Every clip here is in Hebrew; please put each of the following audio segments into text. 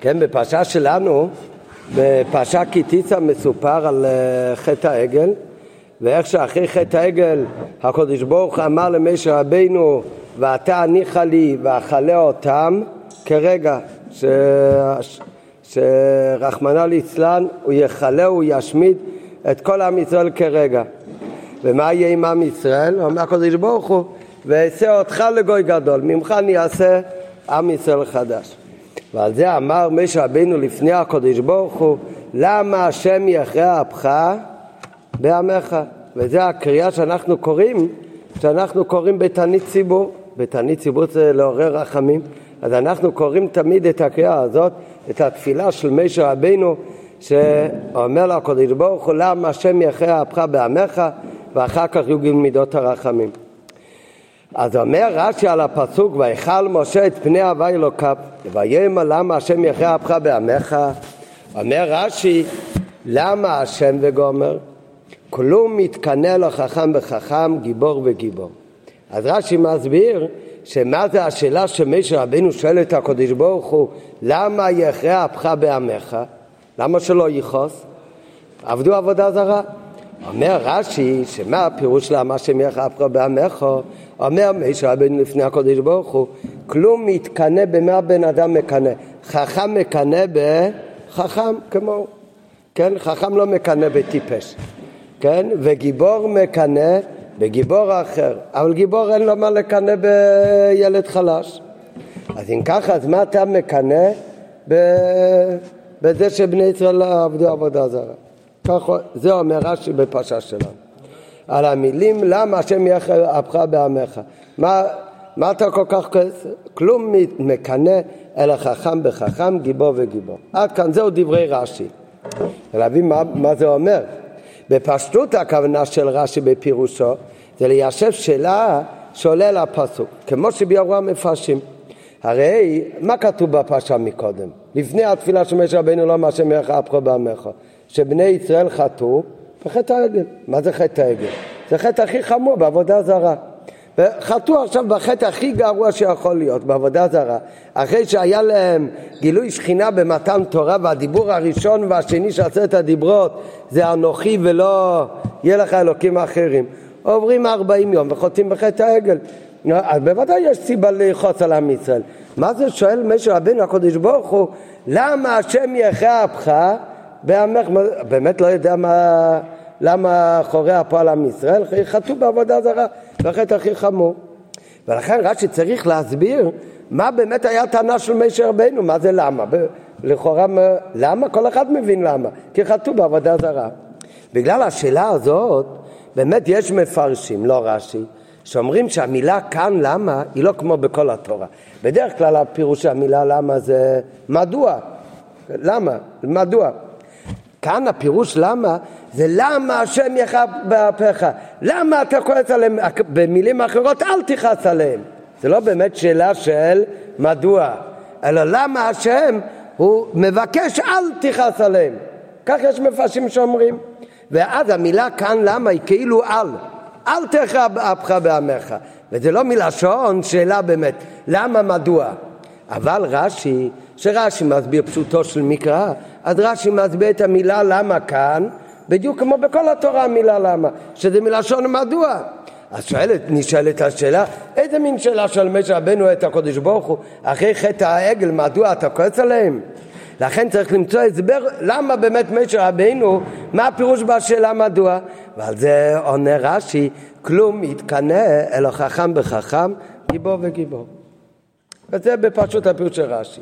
כן, בפרשה שלנו, בפרשה קיטיסה מסופר על uh, חטא העגל, ואיך שאחרי חטא העגל הקדוש ברוך אמר למשה רבינו ואתה הניחה לי ואכלה אותם כרגע ש... שרחמנא ליצלן הוא יכלה, הוא ישמיד את כל עם ישראל כרגע. ומה יהיה עם עם ישראל? אומר הקדוש ברוך הוא ואעשה אותך לגוי גדול, ממך אני אעשה עם ישראל חדש. ועל זה אמר משה רבינו לפני הקדוש ברוך הוא למה השם יכרה אפך בעמך? וזה הקריאה שאנחנו קוראים שאנחנו קוראים בתענית ציבור. בתענית ציבור זה לעורר רחמים. אז אנחנו קוראים תמיד את הקריאה הזאת את התפילה של משה רבינו שאומר לקדוש ברוך הוא למה השם יכרה אפך בעמך? ואחר כך יהיו מידות הרחמים אז אומר רש"י על הפסוק ויכל משה את פני הווי אלוקיו ויאמר למה השם יכרה אפך בעמך? אומר רש"י למה השם וגומר? כלום מתקנא לו חכם בחכם גיבור וגיבור אז רש"י מסביר שמה זה השאלה שמשה רבינו שואל את הקדוש ברוך הוא למה יכרה אפך בעמך? למה שלא יכעוס? עבדו עבודה זרה. אומר רש"י שמה הפירוש למה יכרה אפך בעמך אומר משה רבינו לפני הקודש ברוך הוא, כלום מתקנא במה בן אדם מקנא. חכם מקנא בחכם כמוהו. כן? חכם לא מקנא בטיפש. כן? וגיבור מקנא בגיבור אחר. אבל גיבור אין לו מה לקנא בילד חלש. אז אם ככה, אז מה אתה מקנא בזה שבני ישראל עבדו עבודה זרה? ככה, זה אומר רש"י בפרשה שלנו. על המילים למה השם יהיה אפך בעמך. מה, מה אתה כל כך כועס? כלום מקנא אלא חכם בחכם, גיבור וגיבור. עד כאן זהו דברי רש"י. להבין מה, מה זה אומר. בפשטות הכוונה של רש"י בפירושו זה ליישב שאלה שעולה לפסוק, כמו שביארו המפרשים. הרי מה כתוב בפרשה מקודם? לפני התפילה של משה רבינו לא מה שמך אפך בעמך, שבני ישראל חטאו בחטא העגל. מה זה חטא העגל? זה חטא הכי חמור בעבודה זרה. וחטאו עכשיו בחטא הכי גרוע שיכול להיות, בעבודה זרה. אחרי שהיה להם גילוי שכינה במתן תורה והדיבור הראשון והשני של עשרת הדיברות זה אנוכי ולא יהיה לך אלוקים אחרים. עוברים ארבעים יום וחוטאים בחטא העגל. אז בוודאי יש סיבה ללחוץ על עם ישראל. מה זה שואל משה רבינו הקדוש ברוך הוא למה השם יחיה אפך בעמך, באמת לא יודע מה, למה חורע פה על עם ישראל, חטאו בעבודה זרה, זה החטא הכי חמור. ולכן רש"י צריך להסביר מה באמת היה הטענה של משה רבינו, מה זה למה. לכאורה, למה? כל אחד מבין למה, כי חטאו בעבודה זרה. בגלל השאלה הזאת, באמת יש מפרשים, לא רש"י, שאומרים שהמילה כאן למה היא לא כמו בכל התורה. בדרך כלל הפירוש של המילה למה זה מדוע. למה? מדוע? כאן הפירוש למה זה למה השם יכאב באפיך. למה אתה כועס עליהם? במילים אחרות אל תכעס עליהם. זה לא באמת שאלה של מדוע אלא למה השם הוא מבקש אל תכעס עליהם. כך יש מפרשים שאומרים. ואז המילה כאן למה היא כאילו על אל תכאב אפך בעמך. וזה לא מלשון שאלה באמת למה מדוע. אבל רש"י שרש"י מסביר פשוטו של מקרא אז רש"י מסביר את המילה למה כאן, בדיוק כמו בכל התורה המילה למה, שזה מלשון מדוע. אז שואלת, נשאלת השאלה, איזה מין שאלה של משה רבנו את הקודש ברוך הוא, אחרי חטא העגל, מדוע אתה כועס עליהם? לכן צריך למצוא הסבר למה באמת משה רבנו, מה הפירוש בשאלה מדוע? ועל זה עונה רש"י, כלום יתקנא אלא חכם בחכם, גיבור וגיבור. וזה בפשוט הפירוש של רש"י.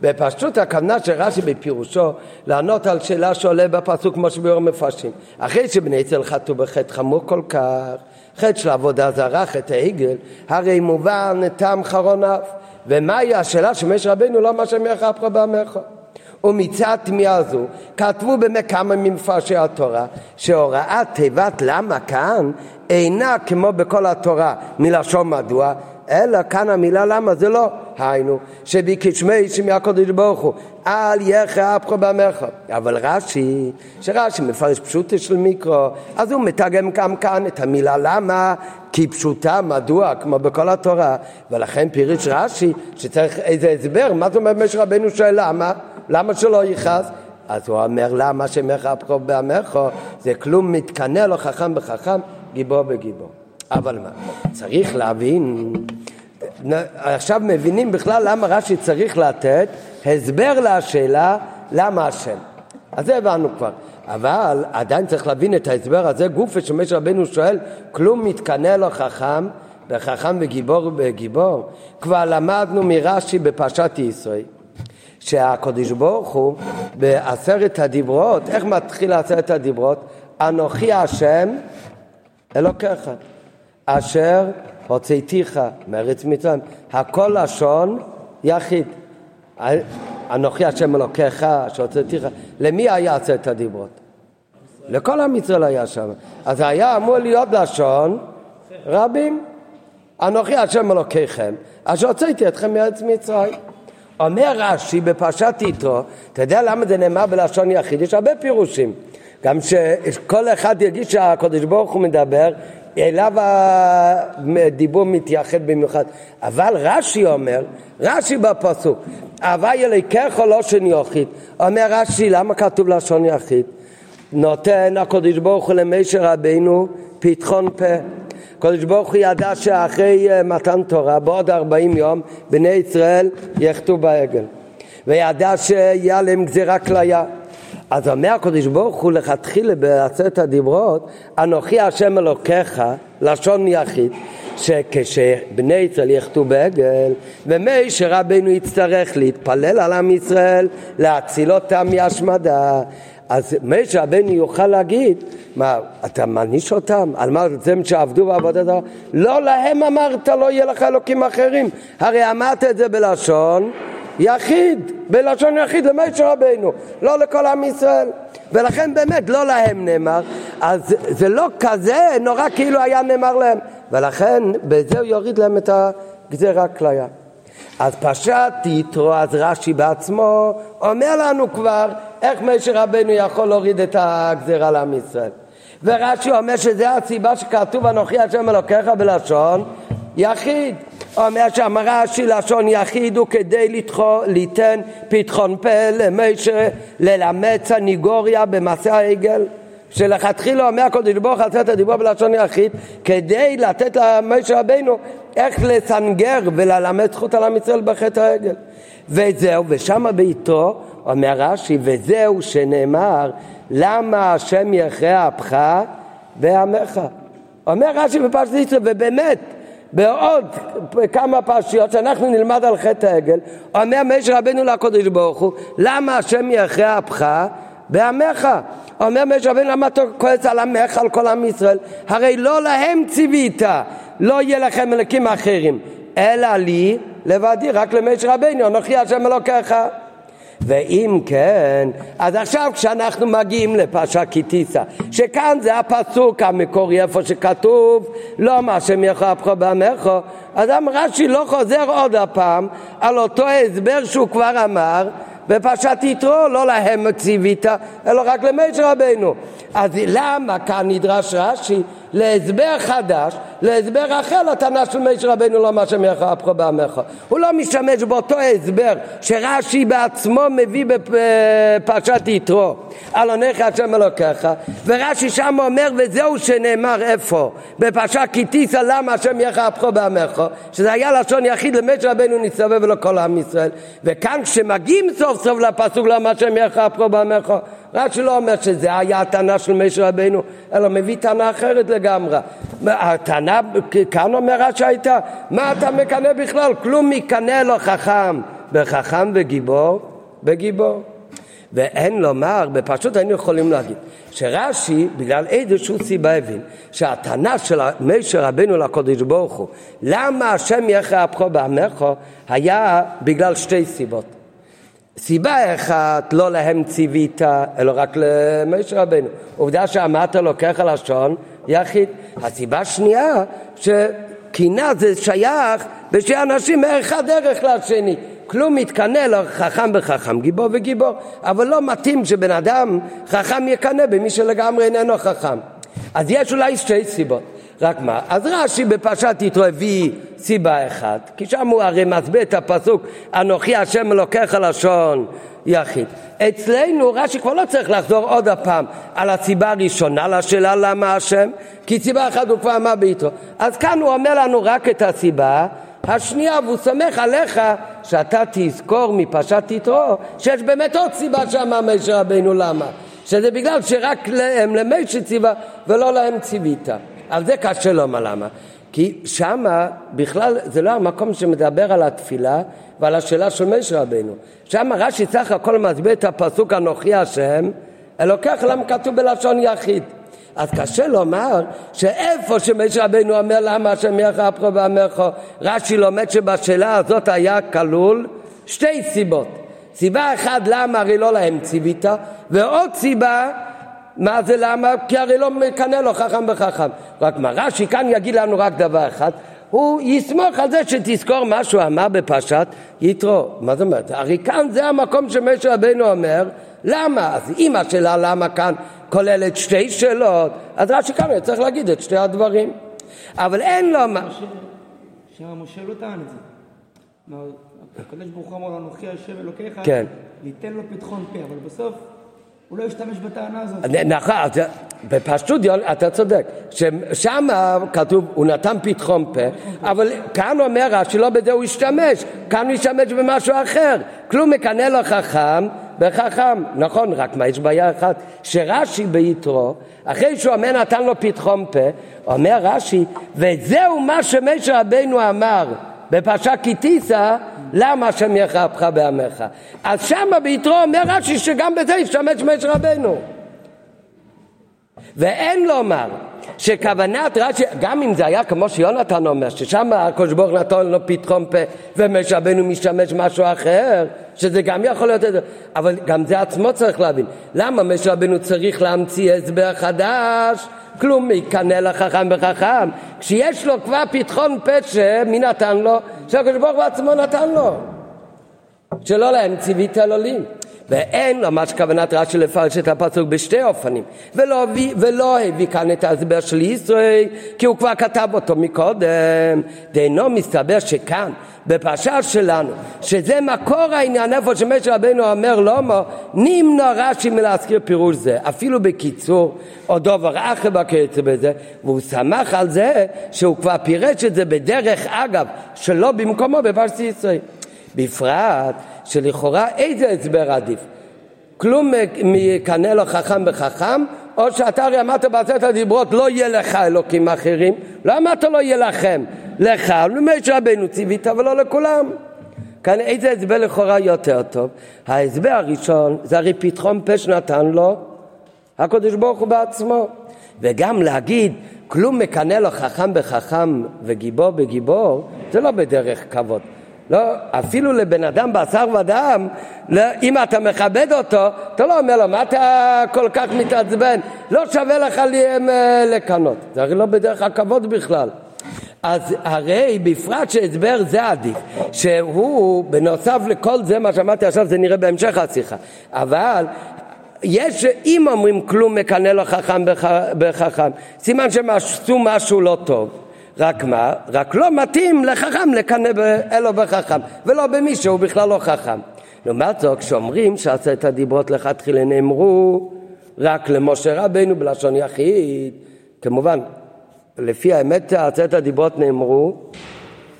בפשטות הכוונה של רש"י בפירושו לענות על שאלה שעולה בפסוק כמו שביאור מפרשים. אחרי שבני ישראל חטאו בחטא חמור כל כך חטא של עבודה זרה, חטא העגל הרי מובן טעם חרון אף. ומהי השאלה שמש רבנו לא מה שמך אפך בעמך? ומצד תמיהה זו כתבו באמת כמה ממפרשי התורה שהוראת תיבת למה כאן אינה כמו בכל התורה מלשון מדוע אלא כאן המילה למה זה לא היינו, שביקש מישהו מהקודש ברוך הוא, אל יחא אפכו בעמך. אבל רש"י, שרש"י מפרש פשוטה של מיקרו, אז הוא מתרגם גם כאן את המילה למה, כי פשוטה, מדוע, כמו בכל התורה, ולכן פירש רש"י שצריך איזה הסבר, מה זאת אומרת משה רבנו שואל למה? למה שלא יכעס? אז הוא אומר למה שמך אפכו בעמך, זה כלום מתקנא לו חכם בחכם, גיבור בגיבור. אבל מה, צריך להבין, עכשיו מבינים בכלל למה רש"י צריך לתת הסבר לשאלה למה השם. אז זה הבנו כבר. אבל עדיין צריך להבין את ההסבר הזה, גופה שמשה רבנו שואל, כלום מתקנא לו חכם, וחכם וגיבור בגיבור. כבר למדנו מרש"י בפרשת ישראל, שהקדוש ברוך הוא בעשרת הדיברות, איך מתחיל עשרת הדיברות? אנוכי השם אלוקיך. אשר הוצאתיך מארץ מצרים, הכל לשון יחיד. אנוכי השם אלוקיך אשר הוצאתיך, למי היה עשרת הדיברות? לכל עם ישראל היה שם. אז היה אמור להיות לשון רבים. אנוכי השם אלוקיכם, אשר הוצאתי אתכם מארץ מצרים. אומר רש"י בפרשת יתרו, אתה יודע למה זה נאמר בלשון יחיד? יש הרבה פירושים. גם שכל אחד ירגיש שהקדוש ברוך הוא מדבר, אליו הדיבור מתייחד במיוחד. אבל רש"י אומר, רש"י בפסוק, הווי אליקך לשון יחיד. אומר רש"י, למה כתוב לשון יחיד? נותן הקדוש ברוך הוא למשה רבינו פתחון פה. הקדוש ברוך הוא ידע שאחרי אה, מתן תורה, בעוד ארבעים יום, בני ישראל יחטאו בעגל. וידע שיהיה להם גזירה כליה. אז אומר הקדוש ברוך הוא לכתחילה בעשרת הדיברות, אנוכי השם אלוקיך, לשון יחיד, שכשבני ישראל יחטאו בעגל, ומי שרבנו יצטרך להתפלל על עם ישראל, להציל אותם מהשמדה. אז מי שרבנו יוכל להגיד, מה, אתה מעניש אותם? על מה זה שעבדו בעבודת ה... לא להם אמרת, לא יהיה לך אלוקים אחרים. הרי אמרת את זה בלשון יחיד, בלשון יחיד למשה רבינו, לא לכל עם ישראל. ולכן באמת לא להם נאמר, אז זה לא כזה נורא כאילו היה נאמר להם. ולכן בזה הוא יוריד להם את הגזירה כליה. אז פשט יתרו, אז רש"י בעצמו אומר לנו כבר איך משה רבנו יכול להוריד את הגזירה לעם ישראל. ורש"י אומר שזה הסיבה שכתוב אנוכי השם אלוקיך בלשון יחיד. אומר שם רש"י לשון יחיד הוא כדי לתחו, ליתן פתחון פה למשה ללמד סניגוריה במסע העגל. שלכתחילה אומר הקודש ברוך הוא את הדיבור בלשון יחיד כדי לתת למשה רבינו איך לסנגר וללמד זכות על עם ישראל בחטא העגל. וזהו ושם ביתו אומר רש"י וזהו שנאמר למה השם יכרה אפך ועמך אומר רש"י בפרשת ישראל ובאמת בעוד כמה פרשיות שאנחנו נלמד על חטא העגל, אומר משה רבנו לקודש ברוך הוא, למה השם יכרה אפך בעמך? אומר משה רבנו, למה אתה כועס על עמך, על כל עם ישראל? הרי לא להם ציווית, לא יהיה לכם אלוקים אחרים, אלא לי לבדי, רק למשה רבנו, אנוכי השם אלוקיך. ואם כן, אז עכשיו כשאנחנו מגיעים לפרשה קיטיסה, שכאן זה הפסוק המקורי איפה שכתוב לא מה שהם יכול אפכו בעמך, אז רש"י לא חוזר עוד הפעם על אותו הסבר שהוא כבר אמר בפרשת יתרו, לא להם ציווית, אלא רק למשה רבנו. אז למה כאן נדרש רש"י להסבר חדש, להסבר אחר לטענה של משה רבנו לא מה שמך אפך בעמך. הוא לא משתמש באותו הסבר שרש"י בעצמו מביא בפרשת יתרו על עונך השם אלוקיך ורש"י שם אומר וזהו שנאמר איפה? בפרשת כי תישא למה השם יך אפך בעמך שזה היה לשון יחיד למשה רבנו נסתובב ולכל עם ישראל וכאן כשמגיעים סוף סוף לפסוק למה השם יך אפך בעמך רש"י לא אומר שזה היה הטענה של משה רבנו, אלא מביא טענה אחרת לגמרי. הטענה, כאן אומר רש"י הייתה, מה אתה מקנא בכלל? כלום מקנא לו חכם, בחכם וגיבור, בגיבור. ואין לומר, בפשוט היינו יכולים להגיד, שרש"י, בגלל איזושהי סיבה הבין, שהטענה של משה רבנו לקודש ברוך הוא, למה השם יכרה אפך בעמך, היה בגלל שתי סיבות. סיבה אחת, לא להם ציווית, אלא רק למשה רבנו. עובדה שאמרת לוקח לשון יחיד. הסיבה השנייה, שקינה זה שייך בשני אנשים מאחד ערך לשני. כלום מתקנא לו חכם בחכם, גיבור וגיבור, אבל לא מתאים שבן אדם חכם יקנא במי שלגמרי איננו חכם. אז יש אולי שתי סיבות. רק מה? אז רש"י בפרשת יתרו הביא סיבה אחת, כי שם הוא הרי מסביר את הפסוק אנוכי השם אלוקיך לשון יחיד. אצלנו רש"י כבר לא צריך לחזור עוד הפעם על הסיבה הראשונה לשאלה למה השם, כי סיבה אחת הוא כבר אמר ביתרו. אז כאן הוא אומר לנו רק את הסיבה השנייה, והוא סומך עליך שאתה תזכור מפרשת יתרו שיש באמת עוד סיבה שאמר משה רבינו למה. שזה בגלל שרק להם למשה ציווה ולא להם ציווית. על זה קשה לומר למה. כי שמה בכלל זה לא המקום שמדבר על התפילה ועל השאלה של משה רבינו. שמה רש"י סך הכל מסביר את הפסוק אנוכי השם, אלוקיך למה כתוב בלשון יחיד. אז קשה לומר שאיפה שמשה רבינו אומר למה השם יחפכו ואמרכו, רש"י לומד שבשאלה הזאת היה כלול שתי סיבות. סיבה אחת למה הרי לא להם ציווית, ועוד סיבה מה זה למה? כי הרי לא מקנא לו חכם וחכם. רק מה, רש"י כאן יגיד לנו רק דבר אחד, הוא יסמוך על זה שתזכור מה שהוא אמר בפרשת יתרו. מה זאת אומרת? הרי כאן זה המקום שמשה רבנו אומר, למה? אז אם השאלה למה כאן כוללת שתי שאלות, אז רש"י כאן צריך להגיד את שתי הדברים. אבל אין לו מה... שמשה לא טען את זה. הקדוש ברוך הוא אמר אנוכי השם אלוקיך, כן. ניתן לו פתחון פה, אבל בסוף הוא לא השתמש בטענה הזאת. נכון, בפשטות אתה צודק, ששם כתוב הוא נתן פתחון פה, אבל כאן אומר רש"י לא בזה הוא השתמש, כאן הוא השתמש במשהו אחר, כלום מקנא לו חכם וחכם, נכון, רק מה יש בעיה אחת, שרש"י ביתרו, אחרי שהוא אומר נתן לו פתחון פה, אומר רש"י, וזהו מה שמשה רבנו אמר בפרשה כי תישא, למה השם יחפך בעמך? אז שמה ביתרו אומר רש"י שגם בזה ישתמש משה רבנו. ואין לומר שכוונת רש"י, גם אם זה היה כמו שיונתן אומר, ששם הקדוש ברוך נתן לו פתחון פה ומשה רבנו משתמש משהו אחר, שזה גם יכול להיות את זה, אבל גם זה עצמו צריך להבין. למה משה רבנו צריך להמציא הסבר חדש? כלום מי יקנא לחכם בחכם, כשיש לו כבר פתחון פה שמי נתן לו? שהקדוש ברוך הוא עצמו נתן לו. שלא להם ציווית אלוהים. ואין לו מה שכוונת רש"י לפרש את הפסוק בשתי אופנים. ולא, ולא הביא כאן את ההסבר של ישראל כי הוא כבר כתב אותו מקודם. דהינו מסתבר שכאן בפרשה שלנו שזה מקור העניין איפה שמשה רבנו אומר למה נמנע רש"י מלהזכיר פירוש זה. אפילו בקיצור או דובר אחר בקצר בזה והוא שמח על זה שהוא כבר פירש את זה בדרך אגב שלא במקומו בפרשת ישראל. בפרט שלכאורה איזה הסבר עדיף? כלום מקנא לו חכם בחכם, או שאתה הרי אמרת בעשרת הדיברות לא יהיה לך אלוקים אחרים, לא אמרת לא יהיה לכם, לך, למשה רבנו ציווית ולא לכולם. כאן איזה הסבר לכאורה יותר טוב? ההסבר הראשון זה הרי פתחון פה שנתן לו הקדוש ברוך הוא בעצמו. וגם להגיד כלום מקנא לו חכם בחכם וגיבור בגיבור זה לא בדרך כבוד. לא, אפילו לבן אדם בשר ודם, לא, אם אתה מכבד אותו, אתה לא אומר לו, מה אתה כל כך מתעצבן? לא שווה לך אה, לקנות. זה הרי לא בדרך הכבוד בכלל. אז הרי בפרט שהסבר זה עדיף, שהוא בנוסף לכל זה מה שאמרתי עכשיו זה נראה בהמשך השיחה, אבל יש, אם אומרים כלום מקנא לו חכם בחכם, סימן שהם עשו משהו לא טוב רק מה? רק לא מתאים לחכם לקנא באלו בחכם, ולא במי שהוא בכלל לא חכם. לעומת זאת, כשאומרים שעשרת הדיברות לכתחילה נאמרו רק למשה רבנו בלשון יחיד, כמובן, לפי האמת עשרת הדיברות נאמרו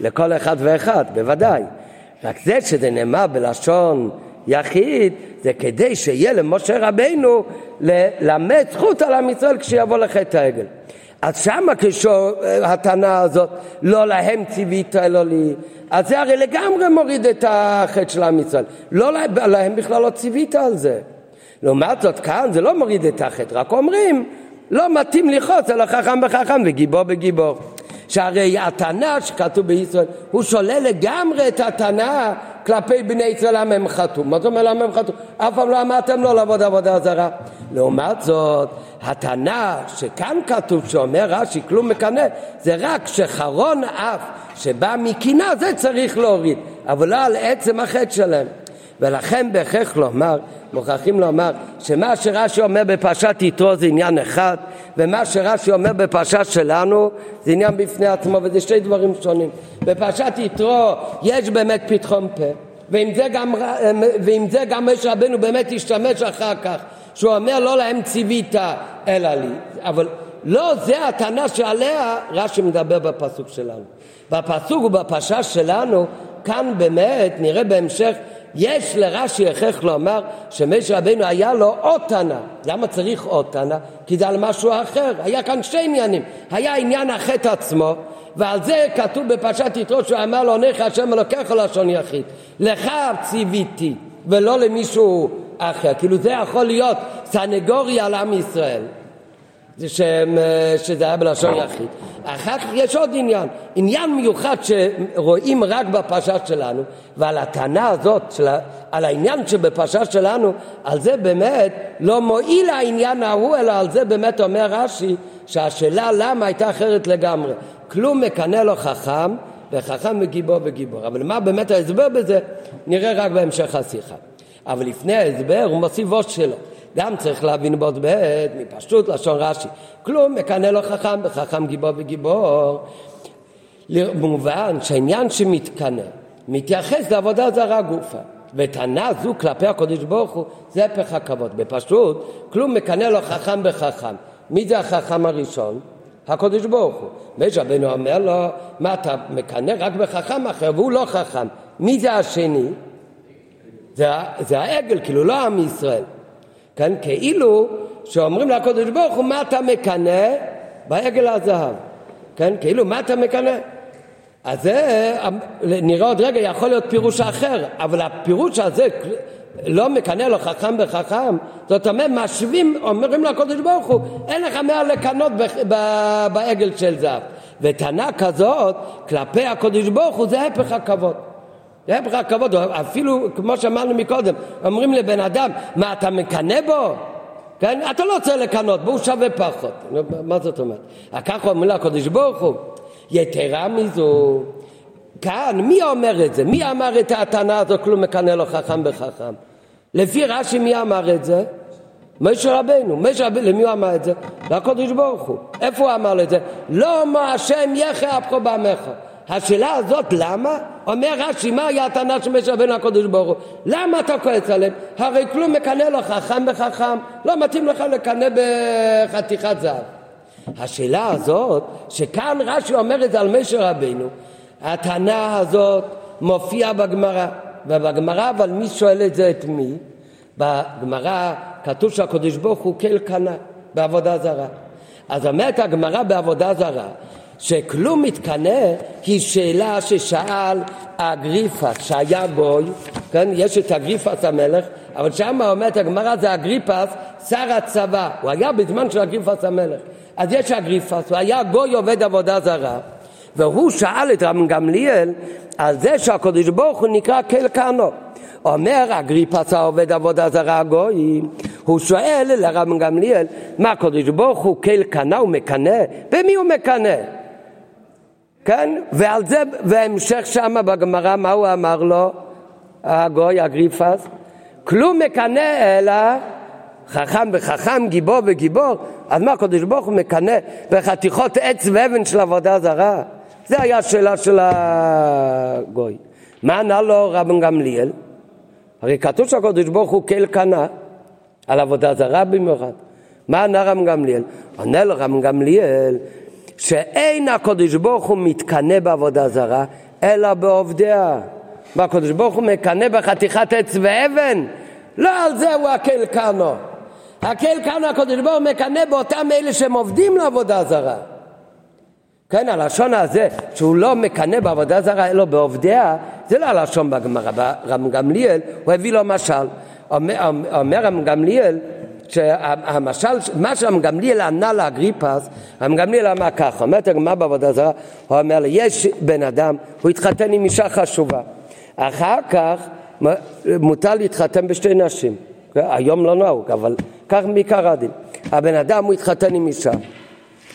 לכל אחד ואחד, בוודאי. רק זה שזה נאמר בלשון יחיד, זה כדי שיהיה למשה רבנו ללמד זכות על עם ישראל כשיבוא לחטא העגל. אז שמה כשהטענה הזאת, לא להם ציווית אלא לי, אז זה הרי לגמרי מוריד את החטא של עם ישראל. לא להם בכלל לא ציווית על זה. לעומת זאת, כאן זה לא מוריד את החטא, רק אומרים, לא מתאים לכעוס על החכם בחכם וגיבור בגיבור. שהרי הטענה שכתוב בישראל, הוא שולל לגמרי את הטענה כלפי בני ישראל למה הם חטאו. מה זאת אומרת למה הם חטאו? אף פעם לא אמרתם לא לעבוד עבודה זרה. לעומת זאת, הטענה שכאן כתוב שאומר רש"י כלום מקנא, זה רק שחרון אף שבא מקינה זה צריך להוריד, אבל לא על עצם החטא שלהם. ולכן בהכרח לומר, מוכרחים לומר, שמה שרש"י אומר בפרשת יתרו זה עניין אחד, ומה שרש"י אומר בפרשה שלנו זה עניין בפני עצמו, וזה שתי דברים שונים. בפרשת יתרו יש באמת פתחון פה, ועם זה גם, ועם זה גם משה רבנו באמת השתמש אחר כך, שהוא אומר לא להם ציווית אלא לי, אבל לא זה הטענה שעליה רש"י מדבר בפסוק שלנו. בפסוק ובפרשה שלנו, כאן באמת נראה בהמשך יש לרש"י הכרח לומר שמשה רבינו היה לו עוד טענה. למה צריך עוד טענה? כי זה על משהו אחר. היה כאן שתי עניינים. היה עניין החטא עצמו, ועל זה כתוב בפרשת יתרו שהוא אמר לו עונך השם אלוקיך לשון יחיד. לך ציוויתי ולא למישהו אחר. כאילו זה יכול להיות סנגוריה על עם ישראל. זה שהם, אה, שזה היה בלשון יחיד. אחר כך יש עוד עניין, עניין מיוחד שרואים רק בפרשה שלנו, ועל הטענה הזאת, של, על העניין שבפרשה שלנו, על זה באמת לא מועיל העניין ההוא, אלא על זה באמת אומר רש"י, שהשאלה למה הייתה אחרת לגמרי. כלום מקנא לו חכם, וחכם וגיבור וגיבור. אבל מה באמת ההסבר בזה, נראה רק בהמשך השיחה. אבל לפני ההסבר הוא מוסיף עוד שלו. גם צריך להבין בעוד בעת, מפשוט לשון רש"י. כלום מקנא לו חכם, וחכם גיבור וגיבור. במובן שהעניין שמתקנא מתייחס לעבודה זרה גופה. וטענה זו כלפי הקודש ברוך הוא זה הפך הכבוד. בפשוט, כלום מקנא לו חכם בחכם. מי זה החכם הראשון? הקודש ברוך הוא. משה רבנו אומר לו, מה אתה מקנא רק בחכם אחר והוא לא חכם. מי זה השני? זה, זה העגל, כאילו לא עם ישראל. כן? כאילו שאומרים לקדוש ברוך הוא מה אתה מקנא? בעגל הזהב. כן? כאילו מה אתה מקנא? אז זה נראה עוד רגע יכול להיות פירוש אחר, אבל הפירוש הזה לא מקנא לו חכם בחכם, זאת אומרת משווים, אומרים לקדוש ברוך הוא אין לך מה לקנות בעגל של זהב. וטענה כזאת כלפי הקדוש ברוך הוא זה הפך הכבוד. להפך הכבוד, אפילו כמו שאמרנו מקודם, אומרים לבן אדם, מה אתה מקנא בו? כן? אתה לא רוצה לקנות בו, הוא שווה פחות. מה זאת אומרת? ככה אומרים לקדוש ברוך הוא. יתרה מזו, כאן, מי אומר את זה? מי אמר את הטענה הזו, כלום מקנא לו חכם בחכם? לפי רש"י מי אמר את זה? משה רבנו, משה רבנו, למי הוא אמר את זה? לקדוש ברוך הוא. איפה הוא אמר את זה? לא מה השם יחי אפכו בעמך. השאלה הזאת למה? אומר רש"י, מה היה הטענה של משה רבנו הקדוש ברוך הוא? למה אתה כועס עליהם? הרי כלום מקנא לו חכם בחכם, לא מתאים לך לקנא בחתיכת זהב. השאלה הזאת, שכאן רש"י אומר את זה על משה רבנו, הטענה הזאת מופיעה בגמרא, ובגמרא אבל מי שואל את זה את מי? בגמרא כתוב שהקדוש ברוך הוא כל קנה בעבודה זרה. אז אומרת הגמרא בעבודה זרה, שכלום מתקנא היא שאלה ששאל אגריפס שהיה גוי, כן, יש את אגריפס המלך, אבל שם אומרת הגמרא זה אגריפס שר הצבא, הוא היה בזמן של אגריפס המלך, אז יש אגריפס, הוא היה גוי עובד עבודה זרה, והוא שאל את רם גמליאל על זה שהקדוש ברוך הוא נקרא קלקנו. אומר אגריפס העובד עבודה זרה הגוי, הוא שואל לרם גמליאל, מה הקדוש ברוך הוא קלקנה, הוא מקנא? במי הוא מקנא? כן? ועל זה, והמשך שם בגמרא, מה הוא אמר לו? הגוי אגריפס? כלום מקנא אלא חכם בחכם, גיבור וגיבור. אז מה הקדוש ברוך הוא מקנא בחתיכות עץ ואבן של עבודה זרה? זה היה השאלה של הגוי. מה ענה לו רבן גמליאל? הרי כתוב שהקדוש ברוך הוא כל קנה על עבודה זרה במיוחד. מה ענה רבן גמליאל? עונה לו רבן גמליאל שאין הקדוש ברוך הוא מתקנא בעבודה זרה, אלא בעובדיה. מה הקדוש ברוך הוא מקנא בחתיכת עץ ואבן? לא על זה הוא הקל קנו. הקל קנו הקדוש ברוך הוא מקנא באותם אלה שהם עובדים לעבודה זרה. כן, הלשון הזה, שהוא לא מקנא בעבודה זרה, אלא בעובדיה, זה לא הלשון בגמרא. רם גמליאל, הוא הביא לו משל. אומר רם גמליאל, שהמשל, מה שרם גמליאל ענה לאגריפס, רם גמליאל אמר ככה, אומרת הגמרא בעבודה זרה, הוא אומר לי, יש בן אדם, הוא התחתן עם אישה חשובה, אחר כך מותר להתחתן בשתי נשים. היום לא נהוג, אבל כך מעיקר הדין. הבן אדם הוא התחתן עם אישה.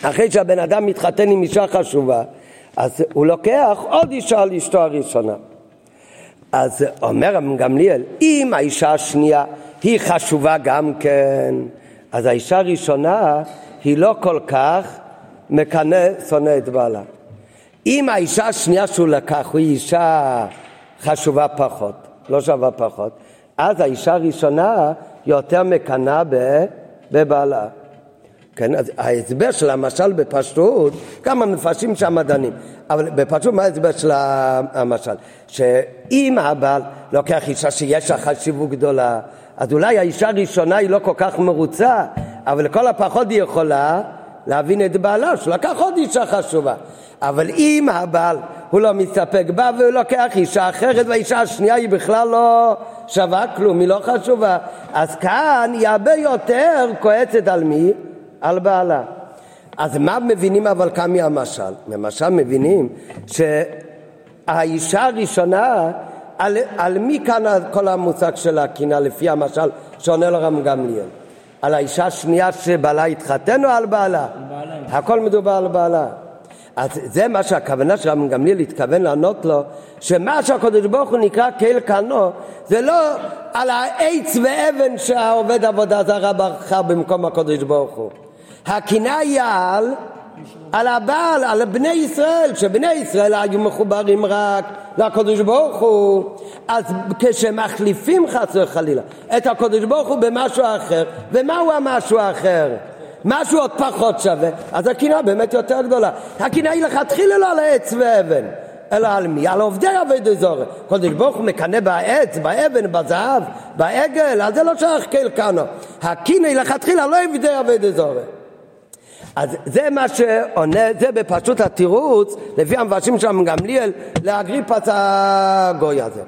אחרי שהבן אדם מתחתן עם אישה חשובה, אז הוא לוקח עוד אישה על אשתו הראשונה. אז אומר גמליאל, אם האישה השנייה היא חשובה גם כן, אז האישה הראשונה היא לא כל כך מקנא, שונא את בעלה. אם האישה השנייה שהוא לקח היא אישה חשובה פחות, לא שווה פחות, אז האישה הראשונה יותר מקנאה בבעלה. כן, אז ההסבר של המשל בפשטות, כמה מפרשים שם מדענים, אבל בפשטות מה ההסבר של המשל? שאם הבעל לוקח אישה שיש לה חשיבות גדולה, אז אולי האישה הראשונה היא לא כל כך מרוצה, אבל לכל הפחות היא יכולה להבין את בעלה, שלקח עוד אישה חשובה. אבל אם הבעל הוא לא מסתפק בה והוא לוקח אישה אחרת והאישה השנייה היא בכלל לא שווה כלום, היא לא חשובה, אז כאן היא הרבה יותר כועסת על מי? על בעלה. אז מה מבינים אבל כאן מהמשל? למשל מבינים שהאישה הראשונה, על, על מי כאן כל המושג של הקינה לפי המשל שעונה לו רם גמליאל? על האישה השנייה שבעלה התחתן או על בעלה? בעלה. הכל מדובר על בעלה. אז זה מה שהכוונה של רבי גמליאל התכוון לענות לו, שמה שהקדוש ברוך הוא נקרא כאל קנו, זה לא על העץ ואבן שהעובד עבודה זרה בחר במקום הקדוש ברוך הוא. הקינה היא על, על הבעל, על בני ישראל, שבני ישראל היו מחוברים רק לקדוש ברוך הוא, אז כשמחליפים חס וחלילה את הקדוש ברוך הוא במשהו אחר, ומהו המשהו האחר? משהו עוד פחות שווה, אז הקינה באמת יותר גדולה. הקינה היא לכתחילה לא על העץ ואבן, אלא על מי? על עובדי אבי דזורי. קודש ברוך הוא מקנא בעץ, באבן, בזהב, בעגל, אז זה לא שייך כאל קנו. הקינה היא לכתחילה לא עובדי אבי דזורי. אז זה מה שעונה, זה בפשוט התירוץ, לפי המבשים של גמליאל, לאגריפת הגוי הזה.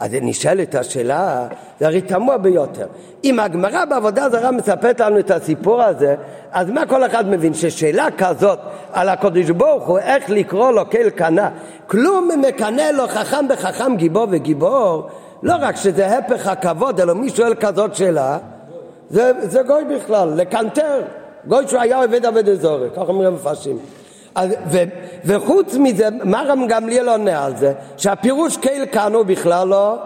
אז נשאלת השאלה, זה הרי תמוה ביותר. אם הגמרא בעבודה זרה מספרת לנו את הסיפור הזה, אז מה כל אחד מבין? ששאלה כזאת על הקדוש ברוך הוא, איך לקרוא לו כאל קנה, כלום מקנא לו חכם בחכם גיבור וגיבור, לא רק שזה הפך הכבוד, אלא מי שואל כזאת שאלה, זה, זה גוי בכלל, לקנטר. גוי שהוא היה עובד עבד אזורי, כך אומרים המפרשים. ו, וחוץ מזה, מה רם גמליאל עונה על זה? שהפירוש קייל כאן הוא בכלל לא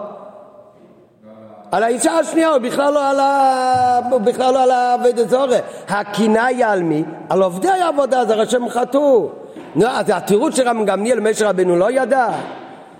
על האישה השנייה, הוא בכלל לא על, ה... בכלל לא על העבד אזורי. הקינה היא על מי? על עובדי העבודה זרה שהם חטאו. נו, אז התירוץ של רם גמליאל, משה רבנו לא ידע?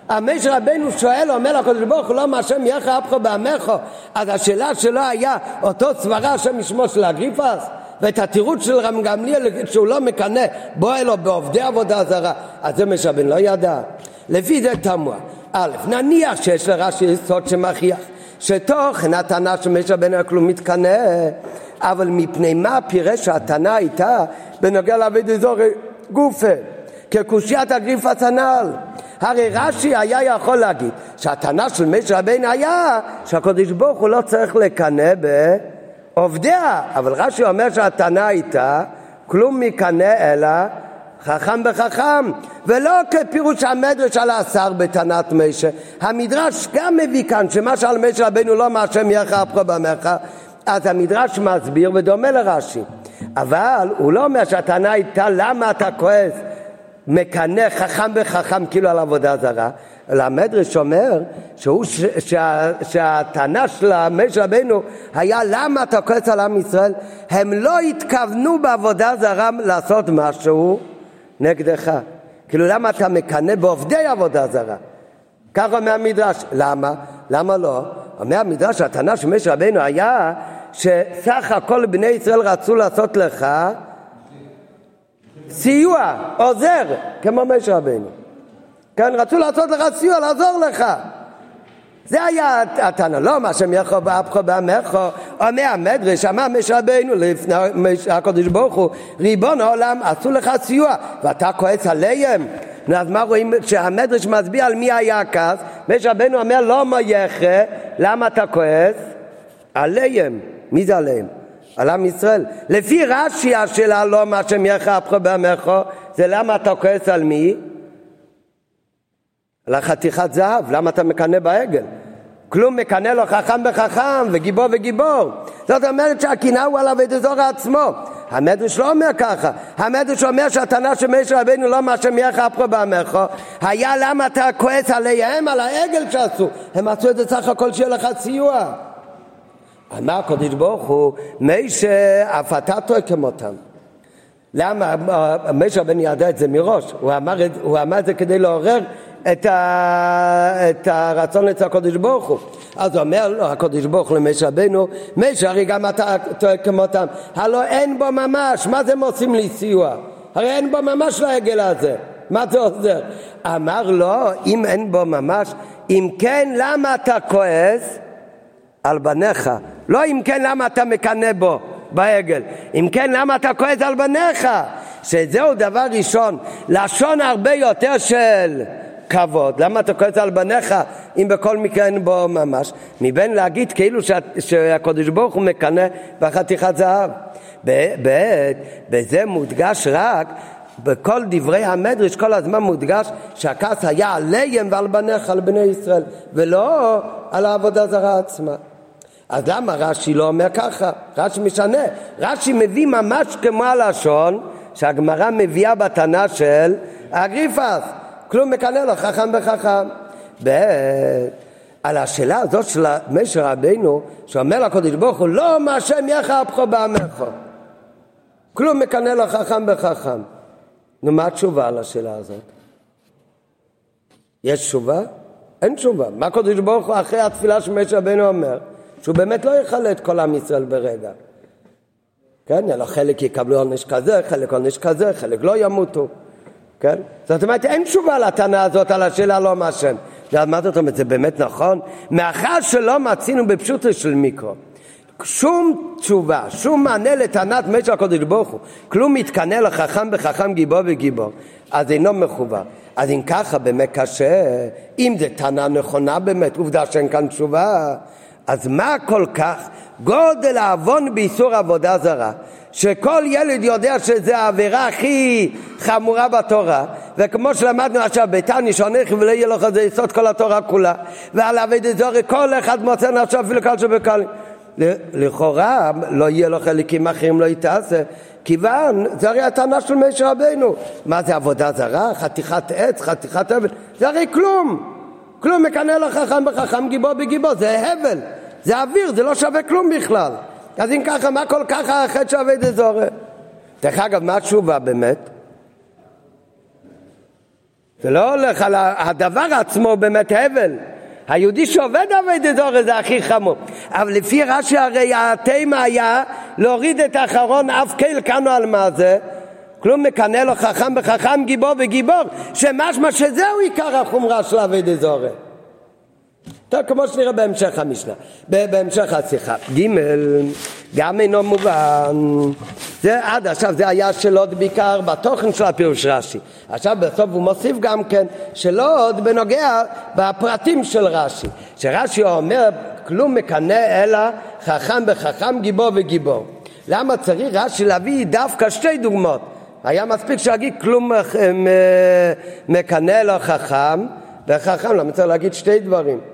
המשה רבנו שואל, אומר לקדוש ברוך הוא לא מה השם יחא אפכו בעמך אז השאלה שלו היה אותו סברה השם ישמו של אגריפס ואת התירוץ של רם גמליאל שהוא לא מקנא בוא אלו בעובדי עבודה זרה. אז זה רבנו לא ידע. לפי זה תמוה. א', נניח שיש לרש"י יסוד שמכריח שתוכן הטענה של משה רבנו כלום מתקנא אבל מפני מה פירש הטענה הייתה בנוגע לעבד אזור גופה? כקושיית אגריפס הנ"ל הרי רש"י היה יכול להגיד שהטענה של משה רבנו היה שהקדוש ברוך הוא לא צריך לקנא בעובדיה, אבל רש"י אומר שהטענה הייתה כלום מקנא אלא חכם בחכם, ולא כפירוש המדרש על השר בטענת משה. המדרש גם מביא כאן שמה שעל משה רבנו לא מה השם יחא אפך במך, אז המדרש מסביר ודומה לרש"י. אבל הוא לא אומר שהטענה הייתה למה אתה כועס מקנא חכם בחכם כאילו על עבודה זרה, אלא המדרש אומר שהוא, ש, שה, שהטענה של משה רבנו היה למה אתה כועס על עם ישראל? הם לא התכוונו בעבודה זרה לעשות משהו נגדך. כאילו למה אתה מקנא בעובדי עבודה זרה? ככה אומר המדרש. למה? למה לא? אומר המדרש, הטענה של משה רבנו היה שסך הכל בני ישראל רצו לעשות לך סיוע, עוזר, כמו משה רבנו. כן, רצו לעשות לך סיוע, לעזור לך. זה היה הטענה, לא מה שהם יכו באפכו בעמכו, אומר המדרש, אמר משה רבנו לפני הקדוש ברוך הוא, ריבון העולם עשו לך סיוע, ואתה כועס עליהם? אז מה רואים שהמדרש מסביר על מי היה הכעס? משה רבנו אומר לא מה יחה, למה אתה כועס? עליהם. מי זה עליהם? על עם ישראל. לפי רש"י השאלה לא מה שם יחפכו בעמך, זה למה אתה כועס על מי? על החתיכת זהב, למה אתה מקנא בעגל? כלום מקנא לו חכם בחכם וגיבור וגיבור. זאת אומרת שהקנאה הוא על אבי דזור עצמו. המדרש לא אומר ככה, המדרש אומר שהטענה של משה רבינו לא מה שמיך אפרו בעמך, היה למה אתה כועס עליהם, על העגל שעשו, הם עשו את זה סך הכל שיהיה לך סיוע. אמר הקדוש ברוך הוא, משה אף אתה טועה כמותם. למה? משה רבנו ידע את זה מראש, הוא אמר, הוא אמר את זה כדי לעורר את, ה, את הרצון אצל הקדוש ברוך הוא. אז אומר לו הקדוש ברוך הוא למשה רבנו, משה הרי גם אתה טועה כמותם, הלא אין בו ממש, מה זה מוצאים לי סיוע? הרי אין בו ממש לעגל הזה, מה זה עוזר? אמר לו, אם אין בו ממש, אם כן למה אתה כועס על בניך? לא אם כן למה אתה מקנא בו בעגל, אם כן למה אתה כועס על בניך? שזהו דבר ראשון, לשון הרבה יותר של כבוד, למה אתה כועס על בניך אם בכל מקרה אין בו ממש? מבין להגיד כאילו שהקדוש ברוך הוא מקנא בחתיכת זהב. בעת, בזה מודגש רק בכל דברי המדרש כל הזמן מודגש שהכעס היה עליהם ועל בניך, על בני ישראל, ולא על העבודה זרה עצמה. אז למה רש"י לא אומר ככה? רש"י משנה. רש"י מביא ממש כמו הלשון שהגמרא מביאה בתנא של אגריפס. כלום מקנא לו חכם בחכם. ב... על השאלה הזאת של משה רבינו, שאומר לקדוש ברוך הוא, לא מה שם יחפכו בעמך. כלום מקנא לו חכם בחכם. נו, מה התשובה על השאלה הזאת? יש תשובה? אין תשובה. מה הקדוש ברוך הוא אחרי התפילה שמשה רבינו אומר? שהוא באמת לא יכלה את כל עם ישראל ברגע. כן, אלא חלק יקבלו עונש כזה, חלק עונש כזה, חלק לא ימותו. כן? זאת אומרת, אין תשובה לטענה הזאת על השאלה לא השם. מה זאת אומרת, זה באמת נכון? מאחר שלא מצינו בפשוטו של מיקרו, שום תשובה, שום מענה לטענת משה הקודש ברוך הוא, כלום מתקנא לחכם בחכם גיבור וגיבור, אז אינו מחובר. אז אם ככה באמת קשה, אם זו טענה נכונה באמת, עובדה שאין כאן תשובה, אז מה כל כך גודל העוון באיסור עבודה זרה, שכל ילד יודע שזו העבירה הכי חמורה בתורה, וכמו שלמדנו עכשיו בתני שונך ולא יהיה לך זה יסוד כל התורה כולה, ועל אבי זורי כל אחד מוצא נפשו אפילו קל שבקל. לכאורה לא יהיה לו חלקים אחרים לא יתעשה כיוון זה הרי הטענה של משה רבינו מה זה עבודה זרה? חתיכת עץ? חתיכת אבן? זה הרי כלום כלום מקנא לחכם בחכם גיבור בגיבור זה הבל זה אוויר זה לא שווה כלום בכלל אז אם ככה, מה כל כך החטא שווה דזורי? דרך אגב, מה התשובה באמת? זה לא הולך על הדבר עצמו באמת הבל. היהודי שעובד עובד דזורי זה הכי חמור. אבל לפי רש"י הרי התימה היה להוריד את האחרון אף קהל כאנו על מה זה? כלום מקנא לו חכם בחכם גיבור וגיבור שמשמע שזהו עיקר החומרה של אבי דזורי. טוב, כמו שנראה בהמשך המשנה, בהמשך השיחה. ג' גם אינו מובן. זה עד עכשיו, זה היה של עוד בעיקר בתוכן של הפירוש רש"י. עכשיו בסוף הוא מוסיף גם כן שלא עוד בנוגע בפרטים של רש"י. שרש"י אומר, כלום מקנא אלא חכם בחכם, גיבור וגיבור. למה צריך רש"י להביא דווקא שתי דוגמאות? היה מספיק שיגיד כלום מקנא לו חכם וחכם, למה צריך להגיד שתי דברים?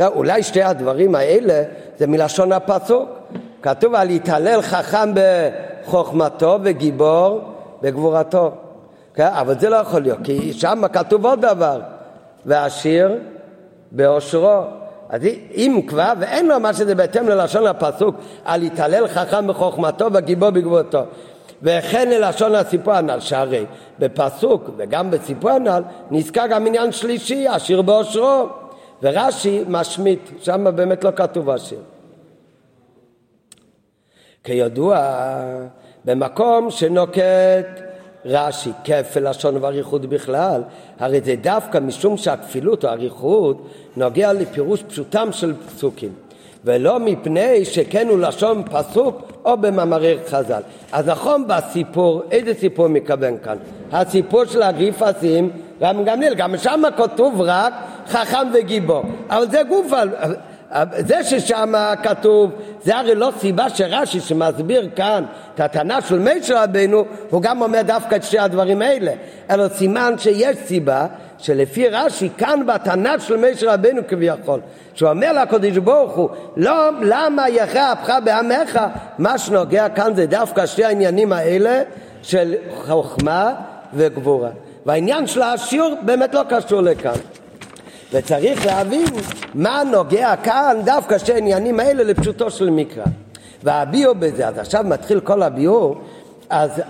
אולי שתי הדברים האלה זה מלשון הפסוק. כתוב על יתהלל חכם בחוכמתו וגיבור בגבורתו. כן? אבל זה לא יכול להיות, כי שם כתוב עוד דבר, ועשיר באושרו. אז אם כבר, ואין לו מה שזה בהתאם ללשון הפסוק, על יתהלל חכם בחוכמתו וגיבור בגבורתו. וכן ללשון הסיפור הנ"ל, שהרי בפסוק וגם בסיפור הנ"ל נזכר גם עניין שלישי, עשיר באושרו. ורש"י משמיט, שם באמת לא כתוב השיר. כידוע, במקום שנוקט רש"י כפל לשון ואריכות בכלל, הרי זה דווקא משום שהכפילות או האריכות נוגע לפירוש פשוטם של פסוקים. ולא מפני שכן הוא לשון פסוק או במאמרי חז"ל. אז נכון בסיפור, איזה סיפור מכוון כאן? הסיפור של הגריפסים, רם גמליאל, גם שם כתוב רק חכם וגיבור. אבל זה גוף, זה ששם כתוב, זה הרי לא סיבה שרש"י שמסביר כאן את הטענה של משה רבנו, הוא גם אומר דווקא את שתי הדברים האלה, אלא סימן שיש סיבה שלפי רש"י כאן בתנ"ך של משה רבנו כביכול, שהוא אומר לקדוש ברוך הוא, לא, למה יכרה אפך בעמך, מה שנוגע כאן זה דווקא שתי העניינים האלה של חוכמה וגבורה. והעניין של השיעור באמת לא קשור לכאן. וצריך להבין מה נוגע כאן דווקא שתי העניינים האלה לפשוטו של מקרא. והביאור בזה, אז עכשיו מתחיל כל הביאור, אז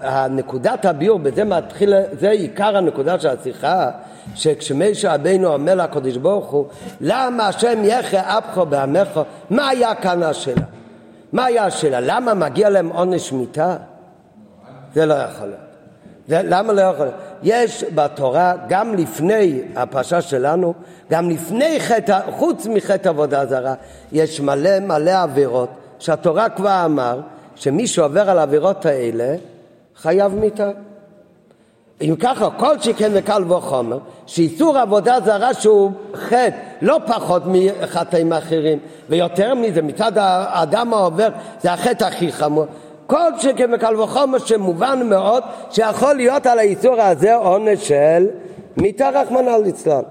הנקודת הביאור בזה מתחיל, זה עיקר הנקודה של השיחה, שכשמישה רבינו אומר לקדוש ברוך הוא, למה השם יחא אפכו בעמך, מה היה כאן השאלה? מה היה השאלה? למה מגיע להם עונש מיתה? זה לא יכול להיות. זה, למה לא יכול? יש בתורה, גם לפני הפרשה שלנו, גם לפני חטא, חוץ מחטא עבודה זרה, יש מלא מלא עבירות שהתורה כבר אמר שמי שעובר על העבירות האלה חייב מיתה. אם ככה, כל שכן וקל וחומר, שאיסור עבודה זרה שהוא חטא לא פחות מחטאים אחרים, ויותר מזה, מצד האדם העובר זה החטא הכי חמור. כל שכן וקל וחומר שמובן מאוד שיכול להיות על האיסור הזה עונש של מיתה רחמנא ליצלן.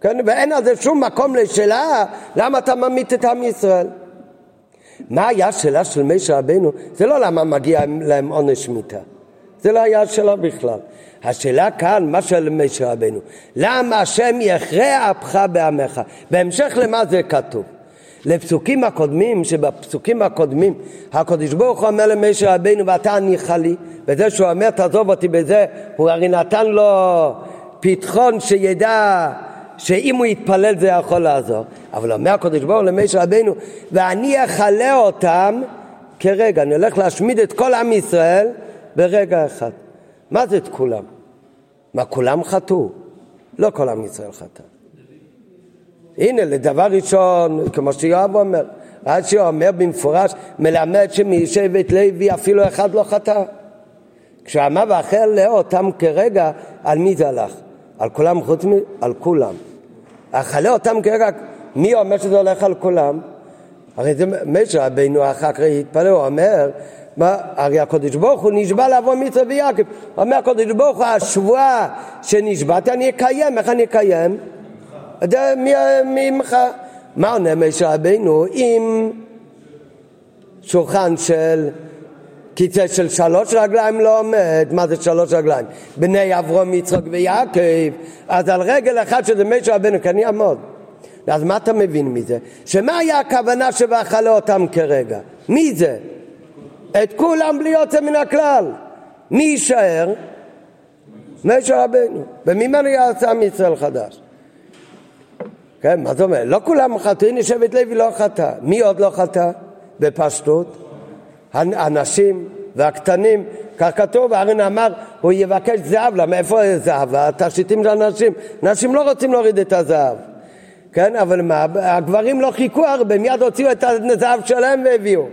כן? ואין על זה שום מקום לשאלה למה אתה ממית את עם ישראל. מה היה השאלה של משה רבנו? זה לא למה מגיע להם עונש מיתה. זה לא היה השאלה בכלל. השאלה כאן, מה של משה רבנו, למה השם יכרה אפך בעמך? בהמשך למה זה כתוב? לפסוקים הקודמים, שבפסוקים הקודמים הקדוש ברוך הוא אומר למשה רבנו ואתה הניחה לי, וזה שהוא אומר תעזוב אותי בזה, הוא הרי נתן לו פתחון שידע שאם הוא יתפלל זה יכול לעזור. אבל אומר הקדוש ברוך הוא למשה רבנו, ואני אכלה אותם כרגע, אני הולך להשמיד את כל עם ישראל ברגע אחד. מה זה את כולם? מה, כולם חטאו? לא כל עם ישראל חטא. הנה, לדבר ראשון, כמו שיואב אומר, רש"י אומר במפורש, מלמד שמשבט לוי אפילו אחד לא חטא. כשאמר ואחר לאותם כרגע, על מי זה הלך? על כולם חוץ מ... על כולם. אכלה אותם כרגע, מי אומר שזה הולך על כולם? הרי זה משה רבינו אחר כך התפלל, הוא אומר, מה, הרי הקדוש ברוך הוא נשבע לעבור מצווה ויעקב. אומר הקדוש ברוך הוא, השבועה שנשבעתי אני אקיים, איך אני אקיים? ממך. מה עונה משה רבינו? אם שולחן של כיסא של שלוש רגליים לא עומד, מה זה שלוש רגליים? בני אברום, יצחק ויעקב, אז על רגל אחת שזה משה רבנו כן יעמוד. אז מה אתה מבין מזה? שמה היה הכוונה שבאכלה אותם כרגע? מי זה? את כולם בלי יוצא מן הכלל. מי יישאר? משה רבנו. וממנו יעשה עם ישראל חדש. כן, מה זאת אומרת? לא כולם חטאו, הנה שבט לוי לא חטא. מי עוד לא חטא? בפשטות. הנשים והקטנים, כך כתוב, ארן אמר, הוא יבקש זהב, למה איפה זהב? התכשיטים של הנשים, נשים לא רוצים להוריד את הזהב, כן, אבל מה, הגברים לא חיכו הרבה, מיד הוציאו את הזהב שלהם והביאו.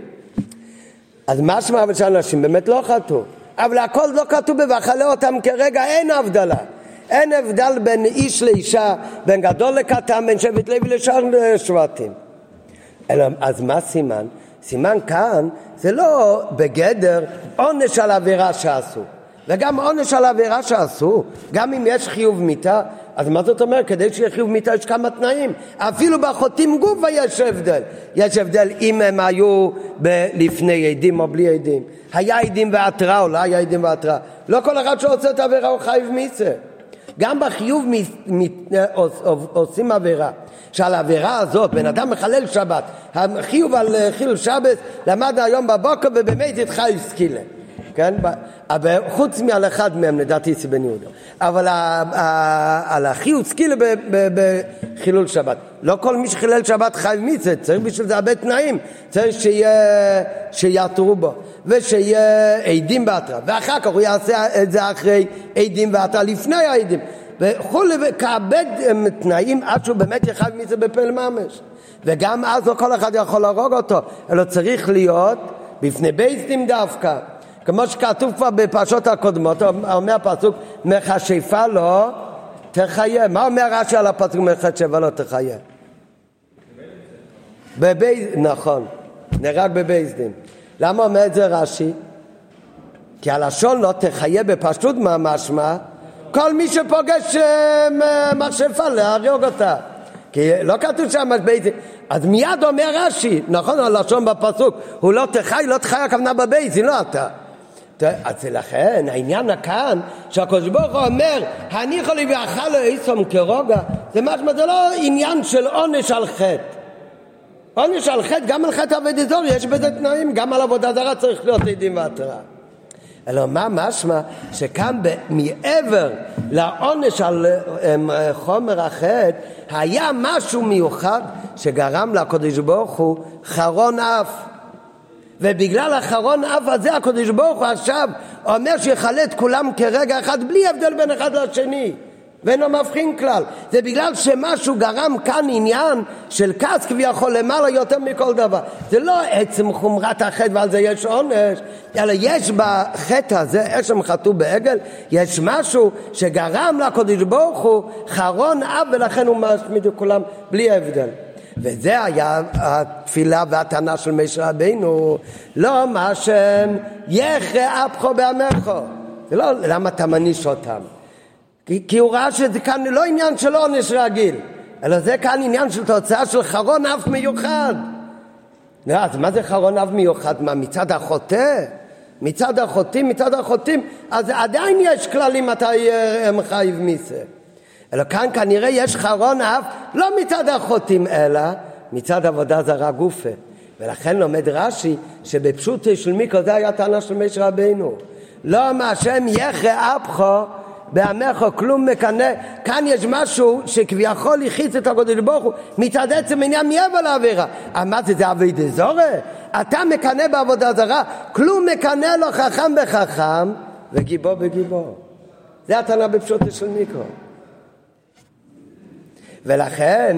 אז משמע שהנשים באמת לא חטאו, אבל הכל לא כתוב ב"ואכלה אותם כרגע", אין הבדלה. אין הבדל בין איש לאישה, בין גדול לקטן, בין שבט לוי לשאר שבטים. אלא, אז מה סימן? סימן כאן זה לא בגדר עונש על עבירה שעשו. וגם עונש על עבירה שעשו, גם אם יש חיוב מיתה, אז מה זאת אומרת? כדי שיהיה חיוב מיתה יש כמה תנאים. אפילו בחוטאים גופה יש הבדל. יש הבדל אם הם היו ב- לפני עדים או בלי עדים. היה עדים והתראה או לא היה עדים והתראה. לא כל אחד שעושה את העבירה הוא חייב מיתה. גם בחיוב מ- מ- עושים עבירה. שעל העבירה הזאת בן אדם מחלל שבת, החיוב על אה, חיל שבת למד היום בבוקר ובאמת התחייב סקילה, כן? חוץ מעל אחד מהם לדעתי זה בן יהודה, אבל על החיוב סקילה בחילול שבת. לא כל מי שחילל שבת חייב מצווה, צריך בשביל זה הרבה תנאים, צריך שיעתרו בו ושיהיה עדים בהתראה, ואחר כך הוא יעשה את זה אחרי עדים בהתראה, לפני העדים. וכולי, וכאבד תנאים עד שהוא באמת יחד מזה בפל ממש. וגם אז לא כל אחד יכול להרוג אותו, אלא צריך להיות בפני בייסטים דווקא. כמו שכתוב כבר בפרשות הקודמות, אומר הפסוק, מכשפה לו תחיה. מה אומר רש"י על הפסוק מכשפה לו תחיה? בבייס... נכון, נהרג בבייסדין. למה אומר את זה רש"י? כי הלשון לא תחיה בפשטות מה משמע? כל מי שפוגש אה, מכשפה להרוג אותה. כי לא כתוב שם באיזה... אז מיד אומר רש"י, נכון הלשון בפסוק, הוא לא תחי, לא תחי הכוונה בבייזין, לא אתה. אז לכן העניין כאן שהקדוש ברוך הוא אומר הניחו לי ואכל לו איסום כרוגע זה משמע זה לא עניין של עונש על חטא. עונש על חטא גם על חטא עבד אזור יש בזה תנאים גם על עבודה זרה צריך להיות עדים והתראה. אלא מה משמע שכאן מעבר לעונש על אמ, חומר החטא היה משהו מיוחד שגרם לקדוש ברוך הוא חרון אף ובגלל החרון אף הזה הקדוש ברוך הוא עכשיו אומר שיכלה את כולם כרגע אחד בלי הבדל בין אחד לשני ואינו מבחין כלל. זה בגלל שמשהו גרם כאן עניין של כעס כביכול למעלה יותר מכל דבר זה לא עצם חומרת החטא ועל זה יש עונש אלא יש בחטא הזה, אשם חטאו בעגל יש משהו שגרם לקדוש ברוך הוא חרון אף ולכן הוא משמיד את כולם בלי הבדל וזה היה התפילה והטענה של משה רבינו, לא מה שהם יחרה אפחו בעמךו. זה לא למה אתה מניש אותם. כי, כי הוא ראה שזה כאן לא עניין של עונש רגיל, אלא זה כאן עניין של תוצאה של חרון אף מיוחד. אז מה זה חרון אף מיוחד? מה, מצד החוטא? מצד החוטאים, מצד החוטאים, אז עדיין יש כללים מתי הם חייב מיסה. אלא כאן כנראה יש חרון אף לא מצד החוטאים אלא מצד עבודה זרה גופה. ולכן לומד רש"י שבפשוט של מיקרו זה היה טענה של משה רבינו. לא מה השם יחרה אפחו בעמך כלום מקנא, כאן יש משהו שכביכול החיץ את הקודש ברוך הוא מצד עצם עניין מעבר לעבירה. מה זה, זה אבי דזורי? אתה מקנא בעבודה זרה, כלום מקנא לו חכם בחכם וגיבור בגיבור. זה הטענה בפשוטו של מיקרו. ולכן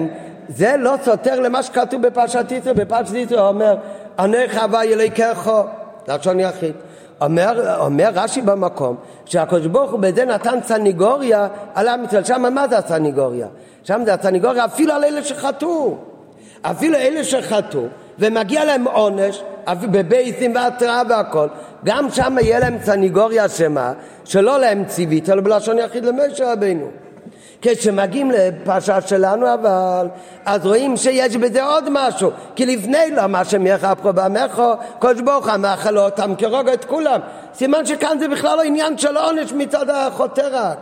זה לא סותר למה שכתוב בפרשת יתרו, בפרשת יתרו אומר ענך הווה יליקחו, לשון יחיד. אומר, אומר רש"י במקום שהקדוש ברוך הוא בזה נתן סניגוריה על עם ישראל, שם מה זה הסניגוריה? שם זה הסניגוריה אפילו על אלה שחטאו, אפילו אלה שחטאו ומגיע להם עונש בבייסים והתראה והכל, גם שם יהיה להם סניגוריה שמה, שלא להם ציווית אלא בלשון יחיד למשה רבינו. כשמגיעים לפרשה שלנו אבל, אז רואים שיש בזה עוד משהו, כי לפני לא מה שמייחפכו בעמכו, קדוש ברוך הוא מאכל אותם כרוג את כולם. סימן שכאן זה בכלל לא עניין של עונש מצד החוטא רק,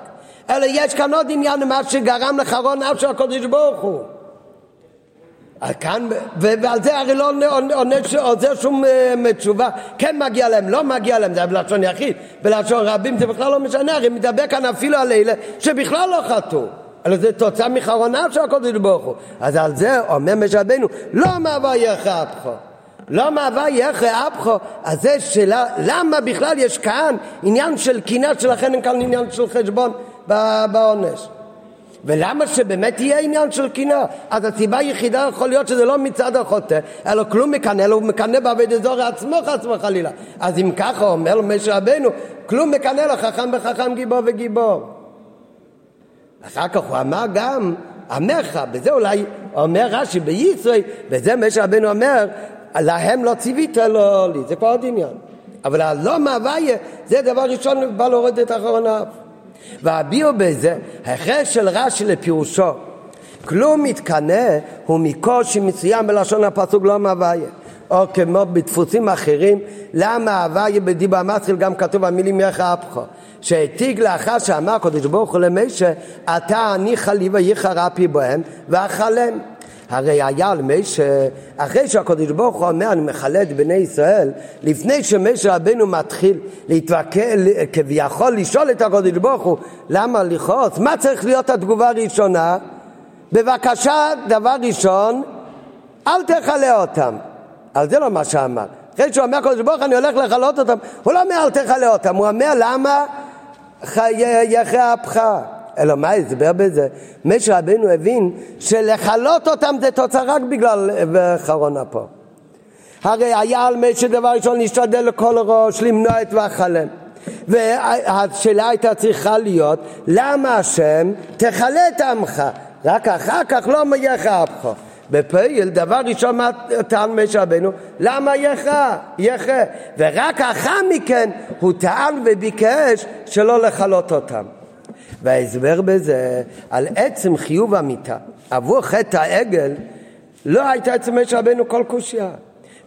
אלא יש כאן עוד עניין מה שגרם לחרון אף של הקדוש ברוך הוא. כאן, ועל זה הרי לא עוזר שום אה, תשובה, כן מגיע להם, לא מגיע להם, זה בלשון יחיד, בלשון רבים זה בכלל לא משנה, הרי מדבר כאן אפילו על אלה שבכלל לא חטאו. אלא זה תוצאה מחרונה של הקודש ברוך הוא. אז על זה אומר משה רבנו, לא מעבר יחי אפחו. לא מעבר יחי אפחו, אז זה שאלה, למה בכלל יש כאן עניין של קנאה שלכן אין כאן עניין של חשבון בעונש. ולמה שבאמת יהיה עניין של קנאה? אז הסיבה היחידה יכול להיות שזה לא מצד החוטא, אלא כלום מקנא, אלא הוא מקנא בעבד אזור עצמו חס וחלילה. אז אם ככה אומר משה רבנו, כלום מקנא לו חכם וחכם גיבור וגיבור. אחר כך הוא אמר גם עמך, בזה אולי אומר רש"י בישראל, וזה משה רבנו אומר, להם לא ציווית לו לי, זה כבר עוד עניין. אבל הלא מהוויה, זה דבר ראשון בא להוריד את אחרונה. והביאו בזה, ההכרח של רש"י לפירושו, כלום מתקנא הוא מקושי מסוים בלשון הפסוק לא מהוויה. או כמו בדפוסים אחרים, למה הוויה בדיבה מתחיל גם כתוב המילים יחא אפחו. שהעתיק לאחר שאמר הקדוש ברוך הוא למשה, אתה הניחה לי ויחרפי בהם ואכלם. הרי היה על משה, אחרי שהקדוש ברוך הוא אומר אני מכלה את בני ישראל, לפני שמשה רבנו מתחיל להתווכח, כביכול לשאול את הקדוש ברוך הוא למה לכעוס, מה צריך להיות התגובה הראשונה? בבקשה, דבר ראשון, אל תכלה אותם. על זה לא מה שאמר. אחרי שהוא אומר הקדוש ברוך אני הולך לכלות אותם, הוא לא אומר אל תכלה אותם, הוא אומר למה יחי אפך. אלא מה ההסבר בזה? משה רבנו הבין שלכלות אותם זה תוצאה רק בגלל חרונה פה. הרי היה על משה דבר ראשון להשתדל לכל ראש למנוע את ואכלם. והשאלה הייתה צריכה להיות למה השם תכלה את עמך רק אחר כך לא מייך אפך בפועל דבר ראשון מה טען משה רבנו למה יכה? יכה ורק אחר מכן הוא טען וביקש שלא לכלות אותם וההסבר בזה על עצם חיוב המיתה. עבור חטא העגל לא הייתה אצל משה רבנו כל קושייה.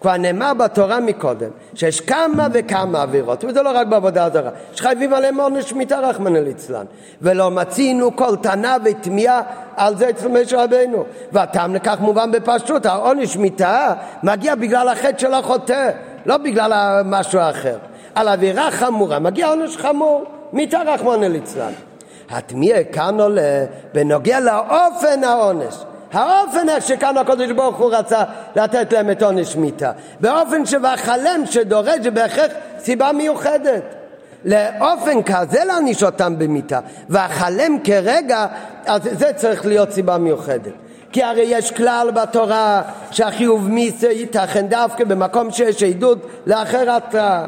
כבר נאמר בתורה מקודם, שיש כמה וכמה עבירות, וזה לא רק בעבודה הזרה, שחייבים עליהם עונש מיתה רחמנא ליצלן, ולא מצינו כל טענה ותמיהה על זה אצל משה רבנו, והטעם לכך מובן בפשטות, העונש מיתה מגיע בגלל החטא של החוטא, לא בגלל משהו אחר. על עבירה חמורה מגיע עונש חמור, מיתה רחמנא ליצלן. התמיהה כאן עולה בנוגע לאופן העונש. האופן איך שכאן הקדוש ברוך הוא רצה לתת להם את עונש מיתה. באופן שבחלם שדורש בהכרח סיבה מיוחדת. לאופן כזה להעניש אותם במיתה, והחלם כרגע, אז זה צריך להיות סיבה מיוחדת. כי הרי יש כלל בתורה שהחיוב מיסה ייתכן דווקא במקום שיש עדות לאחר התראה.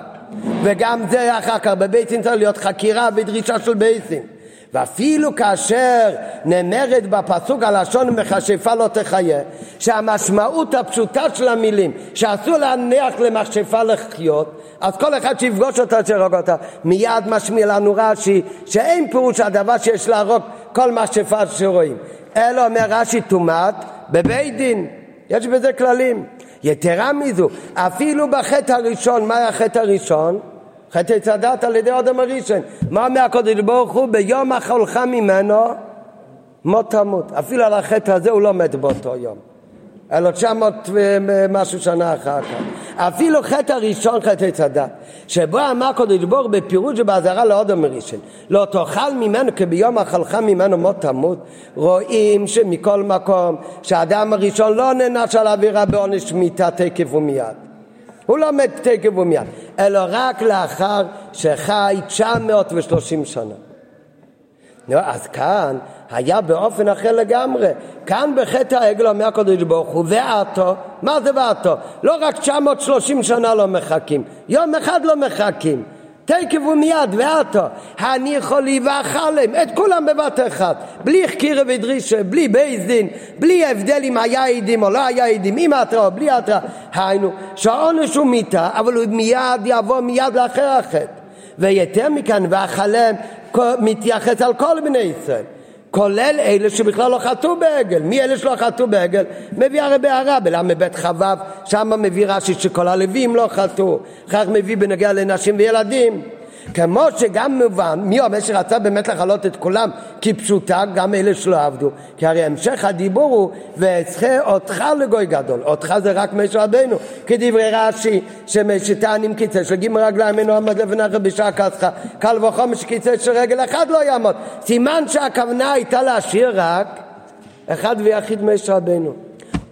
וגם זה אחר כך בבית דין צריך להיות חקירה ודרישה של בית דין. ואפילו כאשר נאמרת בפסוק הלשון מכשפה לא תחיה, שהמשמעות הפשוטה של המילים, שאסור להניח למכשפה לחיות, אז כל אחד שיפגוש אותה שירוג אותה. מיד משמיע לנו רש"י שאין פירוש הדבר שיש להרוג כל מכשפה שרואים. אלא אומר רש"י טומאת בבית דין, יש בזה כללים. יתרה מזו, אפילו בחטא הראשון, מה היה החטא הראשון? חטא עץ הדת על ידי אדם הראשון. מה אומר הקודש ברוך הוא? ביום אכלך ממנו מות תמות. אפילו על החטא הזה הוא לא מת באותו יום. אלא 900 ומשהו שנה אחר כך. אפילו חטא הראשון, חטא עץ הדת, שבו אמר הקודש ברוך בפירוש שבאזהרה לאודם הראשון, לא תאכל ממנו כי ביום אכלך ממנו מות תמות, רואים שמכל מקום שהאדם הראשון לא נענש על עבירה בעונש מיתה תקף ומיד. הוא לא מת תקף ומיד, אלא רק לאחר שחי 930 שנה. אז כאן היה באופן אחר לגמרי. כאן בחטא העגל אומר הקדוש ברוך הוא, ועתו, מה זה ועתו? לא רק 930 שנה לא מחכים, יום אחד לא מחכים. תקף ומיד ועתו, הניחו לי ואכלם, את כולם בבת אחת, בלי חקירה ודרישה, בלי בייס דין, בלי הבדל אם היה עדים או לא היה עדים, עם התראה או בלי התראה, היינו, שהעונש הוא מיתה, אבל הוא מיד יבוא מיד לאחר החטא. ויתר מכאן ואכלם מתייחס על כל בני ישראל. כולל אלה שבכלל לא חטאו בעגל. מי אלה שלא חטאו בעגל? מביא הרי בהערה, בל"ב כ"ו, שם מביא רש"י שכל הלווים לא חטאו, כך מביא בנגיע לנשים וילדים. כמו שגם מובן, מי אומר שרצה באמת לכלות את כולם כפשוטה, גם אלה שלא עבדו. כי הרי המשך הדיבור הוא, ואצחה אותך לגוי גדול. אותך זה רק משה רבנו. כדברי רש"י, שמשתענים קיצה של גימל רגליים אינו עמד לפניך בשעה כסך, קל וחומר שקיצה של רגל אחד לא יעמוד. סימן שהכוונה הייתה להשאיר רק אחד ויחיד משה רבנו.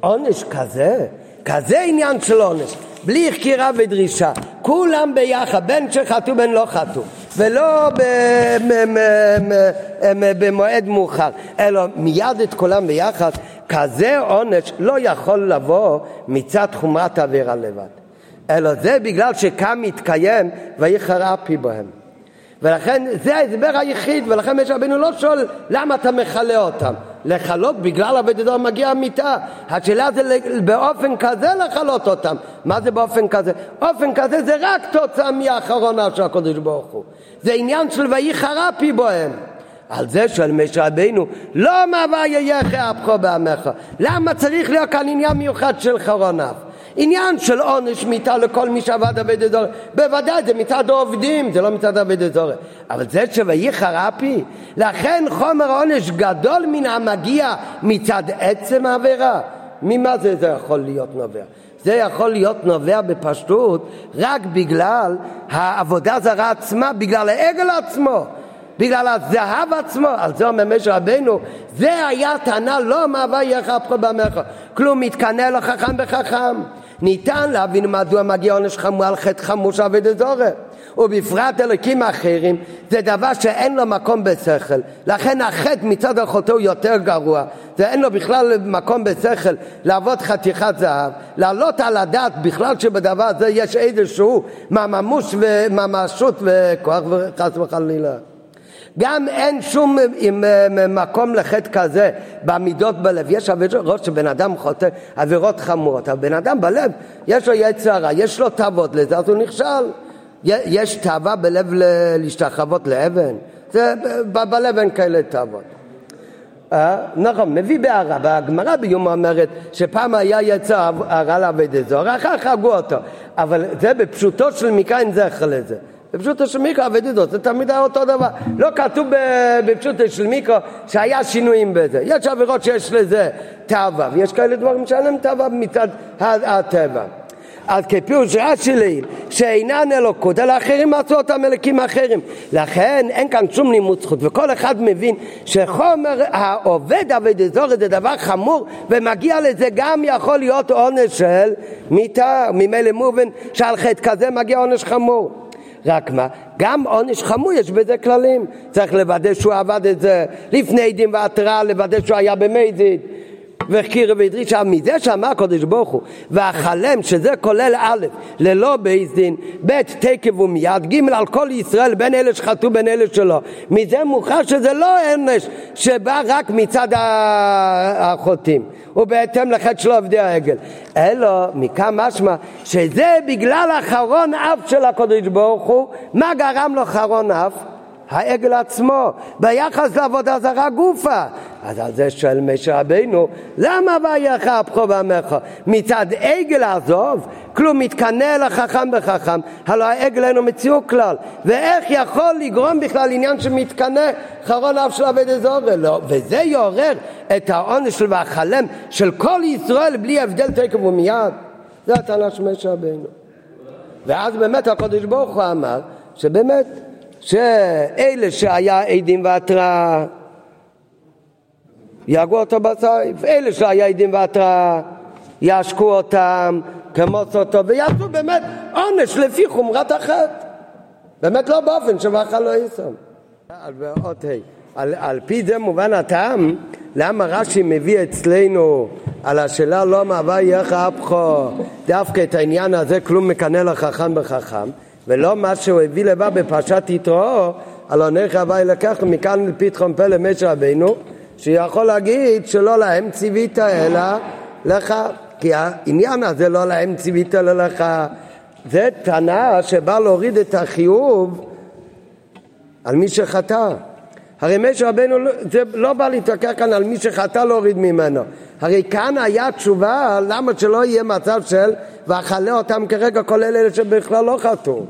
עונש כזה, כזה עניין של עונש. בלי חקירה ודרישה, כולם ביחד, בין שחטאו בין לא חטאו, ולא במועד מאוחר, אלא מיד את כולם ביחד, כזה עונש לא יכול לבוא מצד חומרת העבירה לבד, אלא זה בגלל שכאן מתקיים ויחר אפי בהם. ולכן זה ההסבר היחיד, ולכן משה רבנו לא שואל למה אתה מכלה אותם. לכלות בגלל אבדת מגיע המיטה. השאלה זה באופן כזה לכלות אותם. מה זה באופן כזה? אופן כזה זה רק תוצאה מהאחרונה של הקדוש ברוך הוא. זה עניין של ויהי חרפי בוהם. על זה של משה רבינו, לא מהווה יהיה אפכו בעמך. למה צריך להיות כאן עניין מיוחד של חרוניו? עניין של עונש מיתה לכל מי שעבד עבד אזור, בוודאי זה מצד העובדים, זה לא מצד עבד אזור. אבל זה שויחר אפי, לכן חומר עונש גדול מן המגיע מצד עצם העבירה. ממה זה, זה יכול להיות נובע? זה יכול להיות נובע בפשטות רק בגלל העבודה זרה עצמה, בגלל העגל עצמו. בגלל הזהב עצמו, על זה אומר משה רבנו, זה היה טענה לא מהווה פה במלאכה, כלום מתקנא לו חכם בחכם. ניתן להבין מדוע מגיע עונש חמור על חטא חמור של עבד אזורי. ובפרט אלוקים אחרים זה דבר שאין לו מקום בשכל לכן החטא מצד החוטא הוא יותר גרוע זה אין לו בכלל מקום בשכל לעבוד חתיכת זהב לעלות על הדעת בכלל שבדבר הזה יש איזשהו מממוש וממשות וכוח וחס וחלילה גם אין שום מקום לחטא כזה בעמידות בלב. יש עבירות שבן אדם חוטא עבירות חמורות, אבל בן אדם בלב יש לו יצר הרע, יש לו תאוות לזה, אז הוא נכשל. יש תאווה בלב להשתחוות לאבן, זה בלב אין כאלה תאוות. אה? נכון, מביא בהערה, והגמרא ביום אומרת שפעם היה יצא הרע לעבד אזור, אחר כך הרגו אותו, אבל זה בפשוטו של מקרא אין זכר לזה. בפשוטו של מיקרו אזור, זה תמיד היה אותו דבר. לא כתוב בפשוטו של מיקרו שהיה שינויים בזה. יש עבירות שיש לזה תאווה, ויש כאלה דברים שאין להם תאווה מצד הטבע. אז כפירוש רש"י לעיל, שאינן אלוקות, אלא אחרים מצאו אותם אלוקים אחרים. לכן אין כאן שום לימוד זכות, וכל אחד מבין שחומר העובד עבד אזור זה דבר חמור, ומגיע לזה גם יכול להיות עונש של מיתה, ממילא מובן שעל חטא כזה מגיע עונש חמור. רק מה, גם עונש חמור יש בזה כללים. צריך לוודא שהוא עבד את זה לפני דין והתראה, לוודא שהוא היה במזיד. והחכיר והדרישה מזה שאמר הקדוש ברוך הוא והחלם שזה כולל א' ללא בייס דין ב' תקף ומיד ג' על כל ישראל בין אלה שחטאו בין אלה שלא מזה מוכר שזה לא ענש שבא רק מצד החוטאים ובהתאם לחטא של עובדי העגל אלא מכאן משמע שזה בגלל אחרון אף של הקדוש ברוך הוא מה גרם לו אחרון אף? העגל עצמו, ביחס לעבודה זרה גופה. אז על זה שואל משה רבינו, למה וייך אפך ועמך? מצד עגל עזוב, כלום מתקנא לחכם בחכם, הלא העגל אינו מציאו כלל. ואיך יכול לגרום בכלל עניין שמתקנא חרון אף של עבד אזורי? לא, וזה יעורר את העונש והחלם של כל ישראל בלי הבדל תקף ומיד. זה הטענה של משה רבינו. ואז באמת הקדוש ברוך הוא אמר שבאמת שאלה שהיה עדים והתראה יהרגו אותו בסייף, אלה שהיה עדים והתראה יעשקו אותם, כמוס אותו, ויעשו באמת עונש לפי חומרת החטא. באמת לא באופן שבאכל לא יישם. על, על פי זה מובן הטעם למה רש"י מביא אצלנו על השאלה לא מהווה יחא אפחו דווקא את העניין הזה כלום מקנא לחכם בחכם ולא מה שהוא הביא לבא בפרשת יתרו, על עונך הווי לקחנו מכאן לפתחון פה למשה רבינו, שיכול להגיד שלא להם ציווית אלא לך, כי העניין הזה לא להם ציווית אלא לך, זה טענה שבא להוריד את החיוב על מי שחטא. הרי משה רבנו, זה לא בא להתווכח כאן על מי שחטא להוריד ממנו. הרי כאן היה תשובה למה שלא יהיה מצב של ואכלה אותם כרגע כולל אלה שבכלל לא חטאו.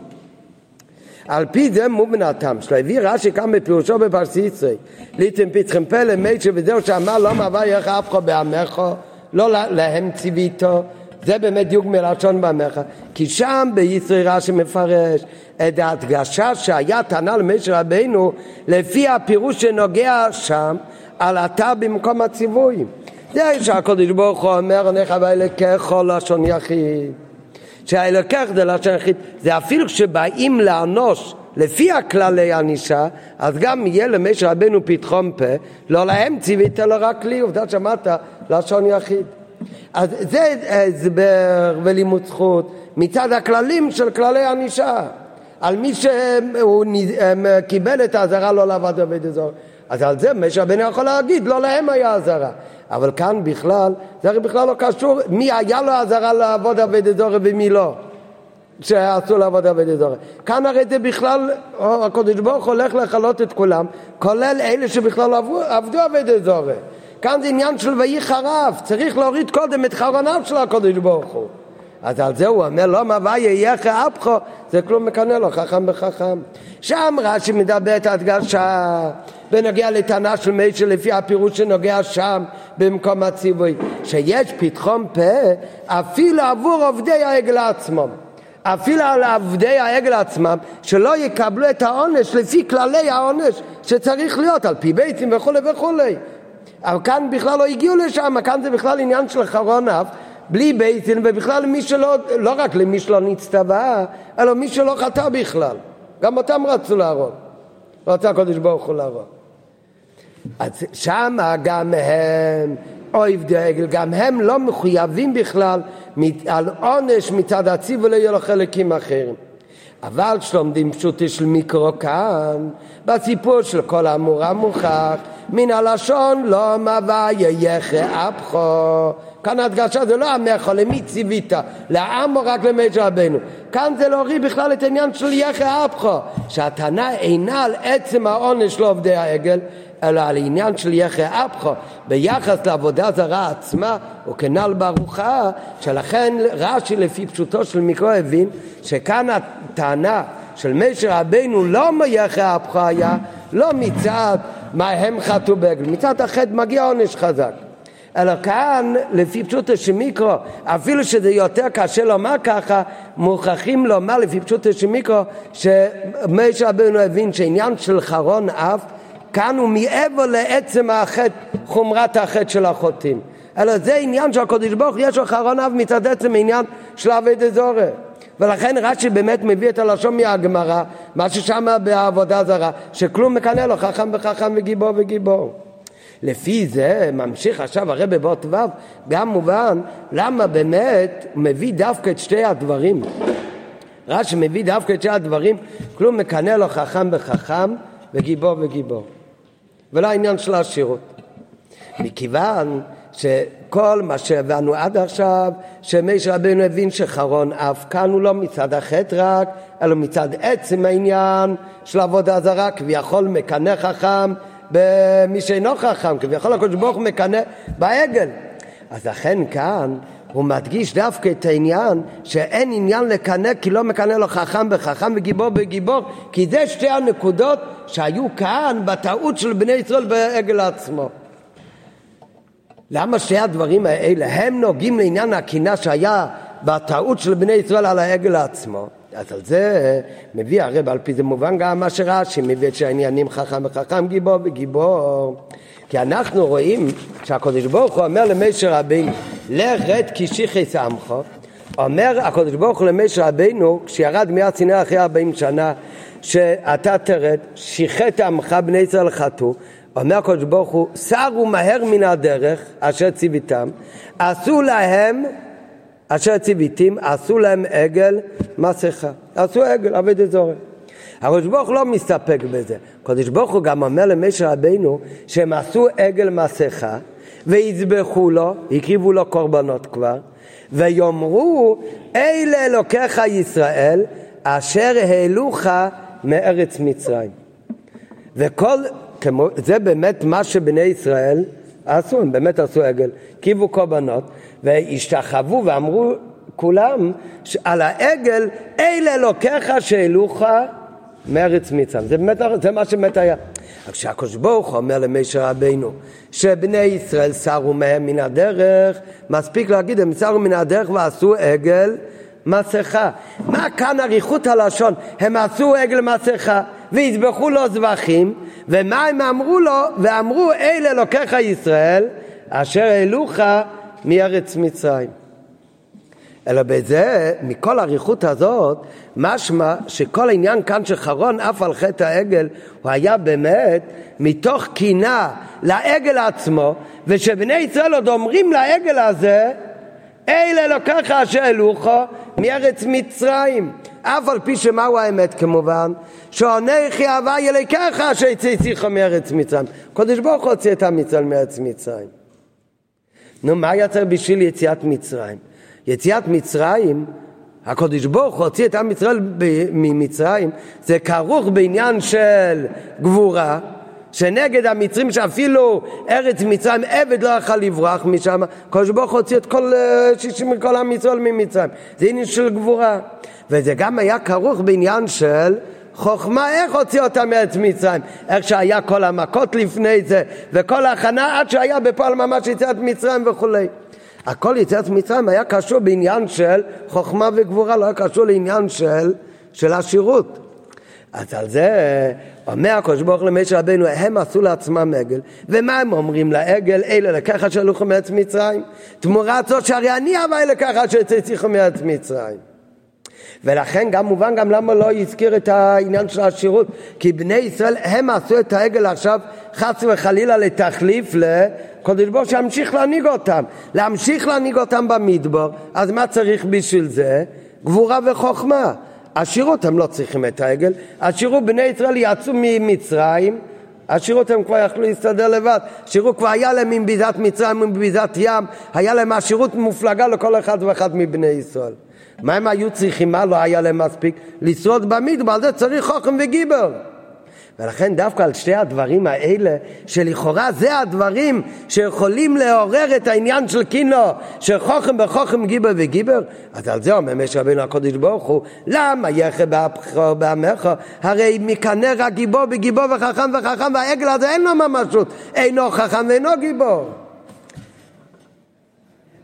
על פי זה מובן הטעם שלו. הביא רש"י כאן בפירושו בפרסיסרי, ליתם פתחם פלא מישהו וזהו שאמר לא מעבר ירך אף אחד בעמך, לא להם ציוויתו. זה באמת דיוק מלשון בעמך. כי שם בישראל רש"י מפרש את ההדגשה שהיה טענה למשה רבינו לפי הפירוש שנוגע שם על התא במקום הציווי. זה שהקדוש ברוך הוא אומר, נך ואלוקיך לשון יחיד. שהאלוקך זה לשון יחיד, זה אפילו כשבאים לאנוש לפי הכללי ענישה, אז גם יהיה למשה רבנו פתחון פה, לא להם ציווית אלא רק לי, עובדה שמעת לשון יחיד. אז זה הסבר ולימוד זכות מצד הכללים של כללי ענישה. על מי שהוא קיבל את האזהרה לא לעבוד עובד אזור. אז על זה משה רבנו יכול להגיד, לא להם היה אזהרה. אבל כאן בכלל, זה הרי בכלל לא קשור מי היה לו אזהרה לעבוד עבד אזורי ומי לא. שאסור לעבוד עבד אזורי. כאן הרי זה בכלל, הקדוש ברוך הולך לכלות את כולם, כולל אלה שבכלל עבדו, עבדו עבד אזורי. כאן זה עניין של ויהי חרב, צריך להוריד קודם את חרוניו של הקדוש ברוך הוא. אז על זה הוא אומר, לא מה יהיה אפחו, זה כלום מקנא לו, חכם בחכם. שם רש"י מדבר את ההדגשה בנוגע לטענה של מישהו לפי הפירוש שנוגע שם במקום הציווי, שיש פתחון פה אפילו עבור עובדי העגל עצמם. אפילו על עבדי העגל עצמם, שלא יקבלו את העונש לפי כללי העונש שצריך להיות, על פי ביתים וכולי וכולי. אבל כאן בכלל לא הגיעו לשם, כאן זה בכלל עניין של חרון אף, בלי ביתים, ובכלל למי שלא, לא רק למי שלא נצטווה, אלא מי שלא חטא בכלל. גם אותם רצו להרוג. רצה הקדוש ברוך הוא להרוג. אז שמה גם הם, אויב דגל, גם הם לא מחויבים בכלל על עונש מצד הציב ולא יהיו לו חלקים אחרים. אבל שלומדים פשוטי של מיקרו כאן, בסיפור של כל האמור המוכח, מן הלשון לא מווה יחי אפחו, כאן ההדגשה זה לא המכו, למי ציווית? לעם או רק למשה רבנו? כאן זה להוריד בכלל את העניין של יחי אפחו, שהטענה אינה על עצם העונש לעובדי העגל, אלא על עניין של יחי אפחו ביחס לעבודה זרה עצמה, או כנ"ל בארוחה, שלכן רש"י לפי פשוטו של מיקרו הבין שכאן הטענה של משה רבנו לא מיחי אפחו היה, לא מצד מה הם חטאו בעגל, מצד החטא מגיע עונש חזק. אלא כאן, לפי פשוטו של מיקרו, אפילו שזה יותר קשה לומר ככה, מוכרחים לומר לפי פשוטו של מיקרו, שמשה רבנו הבין שעניין של חרון אף כאן הוא מעבר לעצם החטא, חומרת החטא של החוטאים. אלא זה עניין של הקודש ברוך יש לו חרון אב מצד עצם עניין של אבי דזורי. ולכן רש"י באמת מביא את הלשון מהגמרא, מה ששם בעבודה זרה, שכלום מקנא לו חכם וחכם וגיבור וגיבור. לפי זה ממשיך עכשיו הרב באות ו', גם מובן למה באמת הוא מביא דווקא את שתי הדברים. רש"י מביא דווקא את שתי הדברים, כלום מקנא לו חכם וחכם וגיבור וגיבור. ולא העניין של העשירות. מכיוון שכל מה שהבנו עד עכשיו, שמשה רבנו הבין שחרון אף כאן הוא לא מצד החטא רק, אלא מצד עצם העניין של עבודה זרה, כביכול מקנא חכם במי שאינו חכם, כביכול הקדוש ברוך הוא מקנא בעגל. אז לכן כאן הוא מדגיש דווקא את העניין שאין עניין לקנא כי לא מקנא לו חכם בחכם וגיבור בגיבור כי זה שתי הנקודות שהיו כאן בטעות של בני ישראל בעגל עצמו. למה שתי הדברים האלה הם נוגעים לעניין הקינה שהיה בטעות של בני ישראל על העגל עצמו? אז על זה מביא הרב, על פי זה מובן גם מה שרש"י מביא את שהעניינים חכם וחכם גיבור וגיבור כי אנחנו רואים שהקדוש ברוך הוא אומר למשה רבינו לך רד כי שיחס עמך אומר הקדוש ברוך הוא למשה רבינו כשירד מיד סיני אחרי ארבעים שנה שאתה תרד שיחת עמך בני ישראל חטאו. אומר הקדוש ברוך הוא סרו מהר מן הדרך אשר ציוויתם עשו להם אשר ציוויתים עשו להם עגל מסכה עשו עגל עבד אזורי הקדוש ברוך לא מסתפק בזה. הקדוש ברוך הוא גם אומר למשה רבינו שהם עשו עגל מסכה ויזבחו לו, הקריבו לו קורבנות כבר, ויאמרו אלה אלוקיך ישראל אשר העלוך מארץ מצרים. וכל, כמו, זה באמת מה שבני ישראל עשו, הם באמת עשו עגל, הקריבו קורבנות והשתחוו ואמרו כולם על העגל אלה אלוקיך שהעלוך מארץ מצרים. זה, באמת, זה מה שבאמת היה. רק כשהקדוש ברוך הוא אומר למשה רבינו שבני ישראל סרו מהם מן הדרך, מספיק להגיד הם סרו מן הדרך ועשו עגל מסכה. מה כאן אריכות הלשון? הם עשו עגל מסכה ויזבחו לו זבחים, ומה הם אמרו לו? ואמרו אלה אלוקיך ישראל אשר העלוך מארץ מצרים. אלא בזה, מכל האריכות הזאת, משמע שכל העניין כאן של חרון עף על חטא העגל, הוא היה באמת מתוך קינה לעגל עצמו, ושבני ישראל עוד אומרים לעגל הזה, אלה אלוקיך אשר אלוכו מארץ מצרים. אף על פי שמהו האמת כמובן, שעונך יהווה אלוקיך אשר יצאיך מארץ מצרים. קודש ברוך הוא הוציא את המצרים מארץ מצרים. נו, מה יצא בשביל יציאת מצרים? יציאת מצרים, הקדוש ברוך הוא הוציא את עם ישראל ממצרים, זה כרוך בעניין של גבורה, שנגד המצרים שאפילו ארץ מצרים עבד לא יכול לברוח משם, הקדוש ברוך הוציא את כל שישים מכל עם ישראל ממצרים, זה עניין של גבורה, וזה גם היה כרוך בעניין של חוכמה איך הוציא אותם מארץ מצרים, איך שהיה כל המכות לפני זה וכל ההכנה עד שהיה בפועל ממש יציאת מצרים וכולי. הכל יציאת מצרים היה קשור בעניין של חוכמה וגבורה, לא היה קשור לעניין של, של השירות. אז על זה אומר הקדוש ברוך למשה רבנו, הם עשו לעצמם עגל, ומה הם אומרים לעגל? אלה לקחה שלוחו מארץ מצרים. תמורת זאת שהרי אני אבא אלה ככה שצריכו מארץ מצרים. ולכן גם מובן גם למה לא הזכיר את העניין של השירות כי בני ישראל הם עשו את העגל עכשיו חס וחלילה לתחליף לקודש ברוך שימשיך להנהיג אותם להמשיך להנהיג אותם במדבר אז מה צריך בשביל זה? גבורה וחוכמה השירות הם לא צריכים את העגל השירות בני ישראל יצאו ממצרים השירות הם כבר יכלו להסתדר לבד. השירות כבר היה להם עם ביזת מצרים, עם ביזת ים, היה להם השירות מופלגה לכל אחד ואחד מבני ישראל. מה הם היו צריכים? מה לא היה להם מספיק? לשרוד במדבר, זה צריך חוכם וגיבר. ולכן דווקא על שתי הדברים האלה, שלכאורה זה הדברים שיכולים לעורר את העניין של קינו, של חוכם בחוכם גיבר וגיבר, אז על זה אומר משה רבינו הקודש ברוך הוא, למה יחד באפך בעמך? הרי מקנא רק גיבור בגיבור וחכם וחכם, והעגל הזה אין לו ממשות, אינו חכם ואינו גיבור.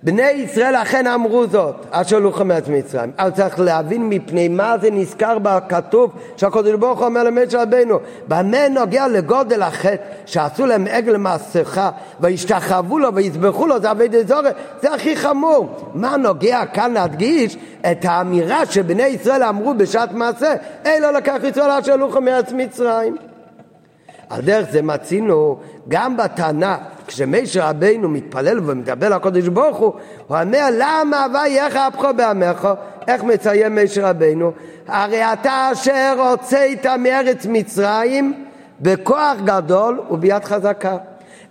בני ישראל אכן אמרו זאת, אשר הולכו מארץ מצרים. אבל צריך להבין מפני מה זה נזכר בכתוב שהקדוש ברוך הוא אומר למשה רבינו, במה נוגע לגודל החטא שעשו להם עגל מסכה וישתחוו לו ויזבחו לו, זה אבי דזורי, זה הכי חמור. מה נוגע כאן להדגיש את האמירה שבני ישראל אמרו בשעת מעשה, אלו לקח ישראל אשר הולכו מארץ מצרים. על דרך זה מצינו גם בטענה כשמשה רבינו מתפלל ומדבר לקודש ברוך הוא, הוא אומר למה ויך אפך בעמך? איך מציין משה רבינו? הרי אתה אשר הוצאת מארץ מצרים בכוח גדול וביד חזקה.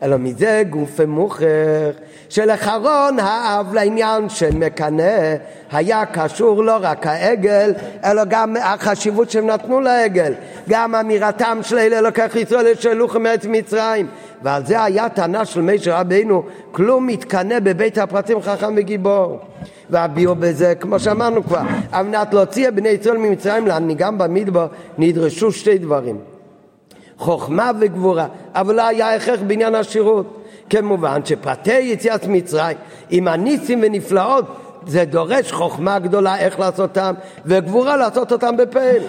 אלא מזה גוף מוכח שלאחרון האב לעניין של מקנא היה קשור לא רק העגל אלא גם החשיבות שהם נתנו לעגל. גם אמירתם של אלה לקח ישראל לשלוח מארץ מצרים. ועל זה היה טענה של משה רבינו כלום מתקנא בבית הפרטים חכם וגיבור. והביאו בזה כמו שאמרנו כבר על מנת להוציא בני ישראל ממצרים להנהיגם במדבר נדרשו שתי דברים. חוכמה וגבורה, אבל לא היה הכרח בעניין השירות. כמובן שפרטי יציאת מצרים עם הניסים ונפלאות זה דורש חוכמה גדולה איך לעשותם וגבורה לעשות אותם בפעיל.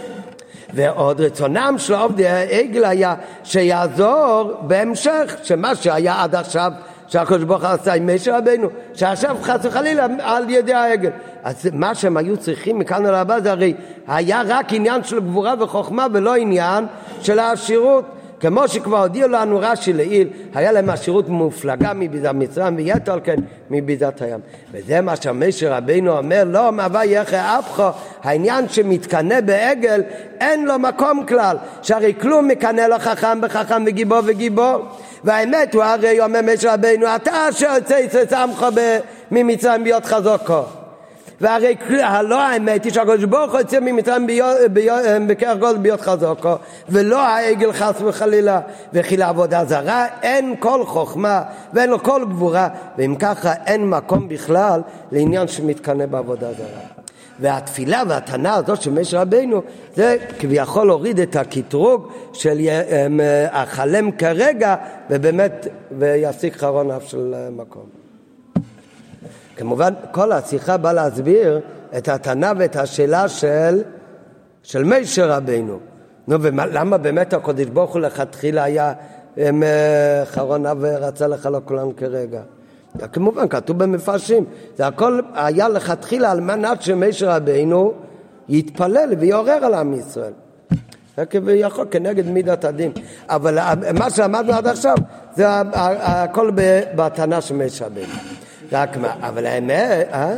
ועוד רצונם של עובדי העגל היה שיעזור בהמשך, שמה שהיה עד עכשיו שהקדוש ברוך הוא עשה עם משה רבינו, שעכשיו חס וחלילה על ידי העגל. אז מה שהם היו צריכים מכאן אל הבא זה הרי היה רק עניין של גבורה וחוכמה ולא עניין של העשירות. כמו שכבר הודיעו לנו רש"י לעיל, היה להם עשירות מופלגה מביזת מצרים ויתר על כן מביזת הים. וזה מה שמשה רבינו אומר, לא מהווה יחי אפחו, העניין שמתקנא בעגל, אין לו מקום כלל, שהרי כלום מקנא לו חכם בחכם וגיבור וגיבור. והאמת הוא הרי אומר משה רבינו, אתה אשר יוצא יצא עמך ממצרים להיות חזוקו. והרי הלא האמת היא שהקדוש ברוך הוא יוצא ממצרים בכרך גודל ביות חזוקו ולא העגל חס וחלילה וכי לעבודה זרה אין כל חוכמה ואין לו כל גבורה ואם ככה אין מקום בכלל לעניין שמתקנא בעבודה זרה והתפילה והתנה הזאת של משה רבינו זה כביכול הוריד את הקטרוג של החלם כרגע ובאמת ויפסיק חרון אף של מקום כמובן, כל השיחה באה להסביר את הטענה ואת השאלה של, של מישר רבינו. נו, ולמה באמת הקודש ברוך הוא לכתחילה היה חרון אב ורצה לכלוא כולם כרגע? כמובן, כתוב במפרשים, זה הכל היה לכתחילה על מנת שמישר רבינו יתפלל ויעורר על עם ישראל. זה כביכול כנגד מידת הדין. אבל מה שלמדנו עד עכשיו זה הכל בטענה של מישר רבינו. רק מה, אבל האמת, אה?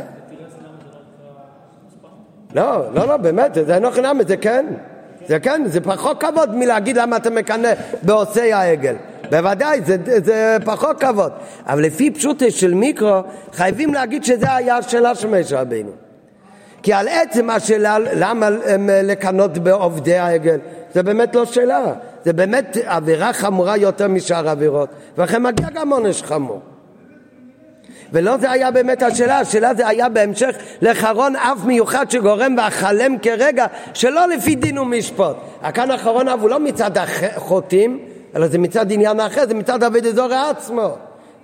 לא, לא, לא, באמת, זה אינו חינם, זה כן. זה כן, זה פחות כבוד מלהגיד למה אתה מקנא בעושי העגל. בוודאי, זה, זה פחות כבוד. אבל לפי פשוטה של מיקרו, חייבים להגיד שזה היה השאלה של משה רבינו. כי על עצם השאלה, למה לקנות בעובדי העגל, זה באמת לא שאלה. זה באמת עבירה חמורה יותר משאר עבירות. ולכן מגיע גם עונש חמור. ולא זה היה באמת השאלה, השאלה זה היה בהמשך לחרון אף מיוחד שגורם ואכלם כרגע שלא לפי דין ומשפוט. הכאן אחרון אף הוא לא מצד החוטאים, אלא זה מצד עניין אחר, זה מצד אבי דזור עצמו.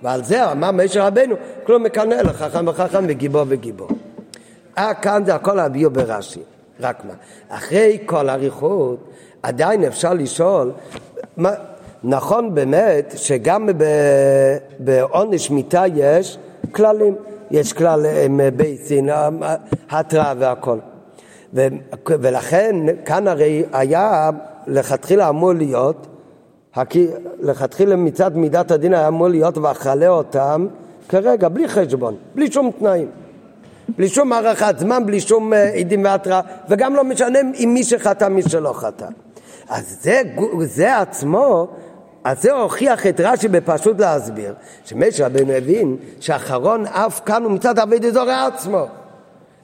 ועל זה אמר משה רבנו, כלום מקנא אלא חכם וחכם וגיבור וגיבור. אה, כאן זה הכל הביאו ברש"י, רק מה, אחרי כל אריכות עדיין אפשר לשאול מה, נכון באמת שגם בעונש מיתה יש כללים. יש כלל עם ביצין, התראה והכל. ו, ולכן כאן הרי היה לכתחילה אמור להיות, לכתחילה מצד מידת הדין היה אמור להיות ואכלה אותם כרגע, בלי חשבון, בלי שום תנאים. בלי שום הארכת זמן, בלי שום אה, עדים והתראה, וגם לא משנה עם מי שחטא, מי שלא חטא. אז זה, זה עצמו אז זה הוכיח את רש"י בפשוט להסביר, שמשה רבנו הבין שאחרון אף כאן הוא מצד אבי דזורי עצמו.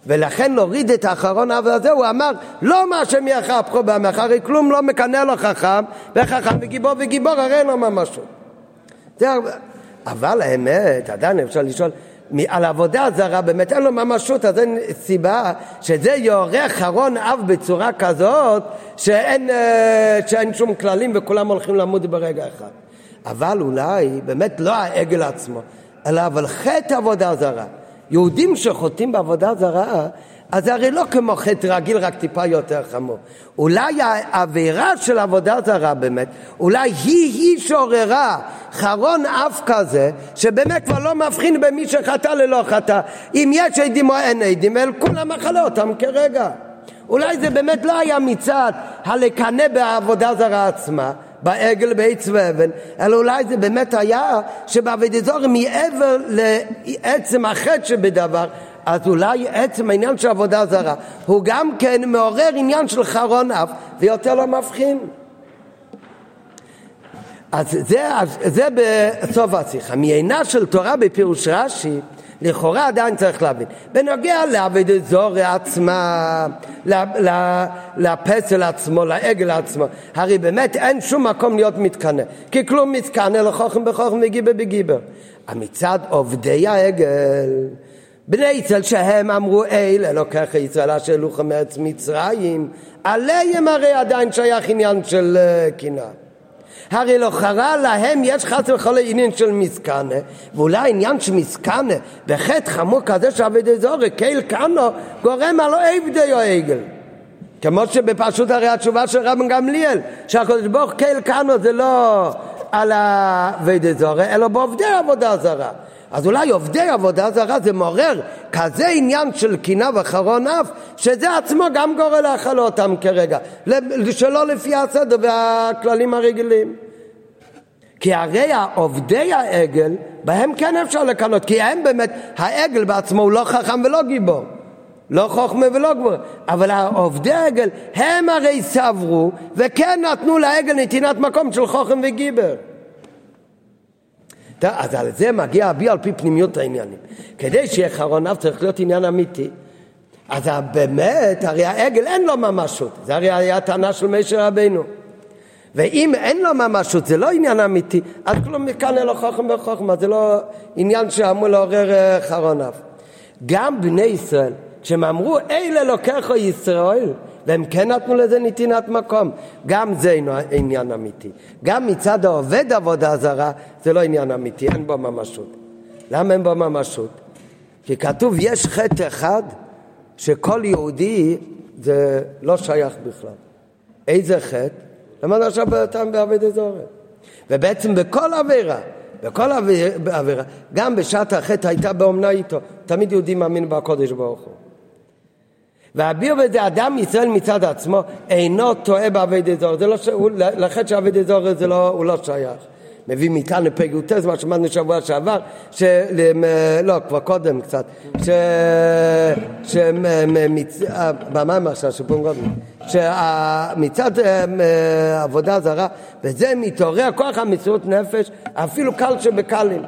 ולכן להוריד את האחרון אב הזה, הוא אמר, לא מה שהם יחפכו בעמך, הרי כלום לא מקנא לו חכם, וחכם וגיבור וגיבור, הרי אין לו ממשות. אבל האמת, עדיין אפשר לשאול, על עבודה זרה באמת אין לו ממשות, אז אין סיבה שזה יורה חרון אב בצורה כזאת שאין, אה, שאין שום כללים וכולם הולכים למות ברגע אחד. אבל אולי באמת לא העגל עצמו, אלא אבל חטא עבודה זרה. יהודים שחוטאים בעבודה זרה, אז זה הרי לא כמו חטא רגיל, רק טיפה יותר חמור. אולי העבירה של עבודה זרה באמת, אולי היא-היא שעוררה חרון אף כזה, שבאמת כבר לא מבחין במי שחטא ללא חטא. אם יש עדים או אין עדים, אל כולם אכלה אותם כרגע. אולי זה באמת לא היה מצד הלקנא בעבודה זרה עצמה, בעגל בעץ ואבן, אלא אולי זה באמת היה שבאבידזור מעבר לעצם החטא שבדבר, אז אולי עצם העניין של עבודה זרה הוא גם כן מעורר עניין של חרון אף ויותר לא מבחין. אז זה, זה בסוף השיחה. מעינה של תורה בפירוש רש"י לכאורה עדיין צריך להבין. בנוגע לעבודת זורי עצמה, לפסל עצמו, לעגל עצמו, הרי באמת אין שום מקום להיות מתקנא, כי כלום מתקנא לחוכם בחוכם וגיבר בגיבר. מצד עובדי העגל, בני ישראל שהם אמרו אל אלוקיך ישראל אשר אלוכם מארץ מצרים, עליהם הרי עדיין שייך עניין של אה, קנאה. הרי לא חרה להם יש חס וחולה עניין של מסקנה, ואולי עניין של מסקנה בחטא חמור כזה שעבדי זורי, קייל קנו, גורם על עבדי או עגל. כמו שבפשוט הרי התשובה של רבן גמליאל, שהקדוש ברוך קייל קנו זה לא על עבדי זורי, אלא בעובדי עבודה זרה. אז אולי עובדי עבודה זרה זה מעורר כזה עניין של קינה וחרון אף, שזה עצמו גם גורל לאכול אותם כרגע, שלא לפי הסדר והכללים הרגילים. כי הרי עובדי העגל, בהם כן אפשר לקנות, כי הם באמת, העגל בעצמו הוא לא חכם ולא גיבור. לא חוכמה ולא גבור, אבל עובדי העגל הם הרי סברו וכן נתנו לעגל נתינת מקום של חוכם וגיבר. אז על זה מגיע אבי על פי פנימיות העניינים. כדי שיהיה חרון אף צריך להיות עניין אמיתי. אז באמת, הרי העגל אין לו ממשות, זה הרי היה הטענה של משה רבינו. ואם אין לו ממשות, זה לא עניין אמיתי, אז כלום מכאן אין לו חוכם וחוכמה, זה לא עניין שאמור לעורר אה, חרון אף. גם בני ישראל, כשהם אמרו, אלה לוקחו ישראל, והם כן נתנו לזה נתינת מקום. גם זה אינו עניין אמיתי. גם מצד העובד עבודה זרה זה לא עניין אמיתי, אין בו ממשות. למה אין בו ממשות? כי כתוב יש חטא אחד שכל יהודי זה לא שייך בכלל. איזה חטא? למה לא שבתם בעבד אזורי? ובעצם בכל עבירה, בכל עבירה, גם בשעת החטא הייתה באומנה איתו. תמיד יהודי מאמין בקודש ברוך הוא. והביר בזה אדם ישראל מצד עצמו אינו טועה בעבד אזור, זה לא ש... לחטא שעבד אזור זה לא, הוא לא שייך. מביא מכאן י"ט, מה שאמרנו שבוע שעבר, של... לא, כבר קודם קצת, ש... שמצ... במים עכשיו, שפורים קודם, שמצד עבודה זרה, וזה מתעורר כוח המסירות נפש, אפילו קל שבקלים.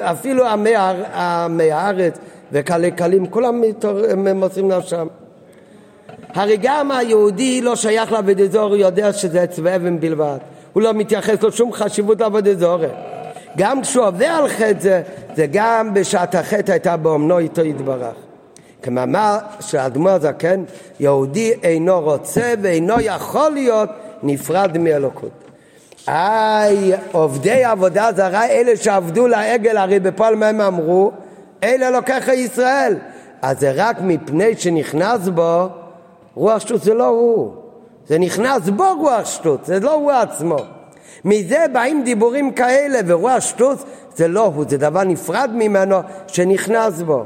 אפילו עמי הארץ וקלי קלים, כולם מוסרים נפשם. הרי גם היהודי לא שייך לעבוד אזור, הוא יודע שזה צבע אבן בלבד. הוא לא מתייחס לו שום חשיבות לעבוד אזור. גם כשהוא עובר על חטא זה, זה גם בשעת החטא הייתה באומנו איתו יתברך. כמאמר שהאדמו"ר הזקן, יהודי אינו רוצה ואינו יכול להיות נפרד מאלוקות. איי, עובדי עבודה זרה, אלה שעבדו לעגל, הרי בפועל מה הם אמרו? אלה לוקח ישראל. אז זה רק מפני שנכנס בו רוח שטות, זה לא הוא. זה נכנס בו רוח שטות, זה לא הוא עצמו. מזה באים דיבורים כאלה, ורוח שטות זה לא הוא, זה דבר נפרד ממנו שנכנס בו.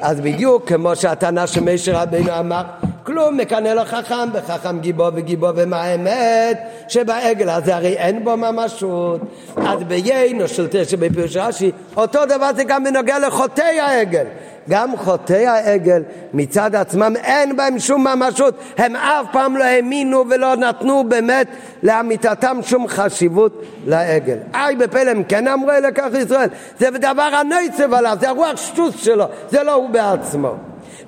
אז בדיוק כמו שהטענה שמשה רבינו אמר, כלום מקנא לו חכם, וחכם גיבו וגיבו ומה האמת, שבעגל הזה הרי אין בו ממשות. אז ביינו של תשע בפירוש רש"י, אותו דבר זה גם בנוגע לחוטאי העגל. גם חוטאי העגל מצד עצמם אין בהם שום ממשות, הם אף פעם לא האמינו ולא נתנו באמת לאמיתתם שום חשיבות לעגל. איי בפלם כן אמרו אלה כך ישראל, זה דבר הנצב עליו, זה הרוח שטוס שלו, זה לא הוא בעצמו.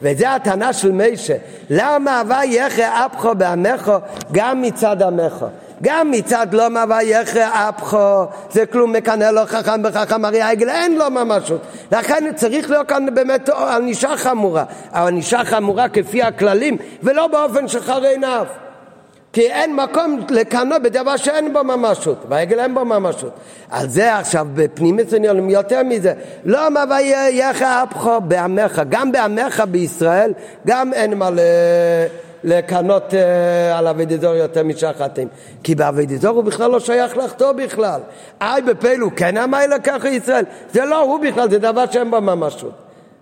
וזה הטענה של מישה, למה הווה יחי אפחו בעמך גם מצד עמך? גם מצד לא מווה יחי אפחו, זה כלום מקנא לו חכם בחכם, הרי העגל אין לו ממשות. לכן צריך להיות כאן באמת ענישה חמורה, ענישה חמורה כפי הכללים, ולא באופן שחרי עיניו. כי אין מקום לקנא בדבר שאין בו ממשות, והעגל אין בו ממשות. על זה עכשיו בפנימית עניונים יותר מזה, לא מווייך אפחו בעמך, גם בעמך בישראל, גם אין מה לקנות uh, על אבידיזור יותר משחטים. כי באבידיזור הוא בכלל לא שייך לחטוא בכלל. אי בפלו כן אמר לקח ישראל, זה לא הוא בכלל, זה דבר שאין בו ממשות.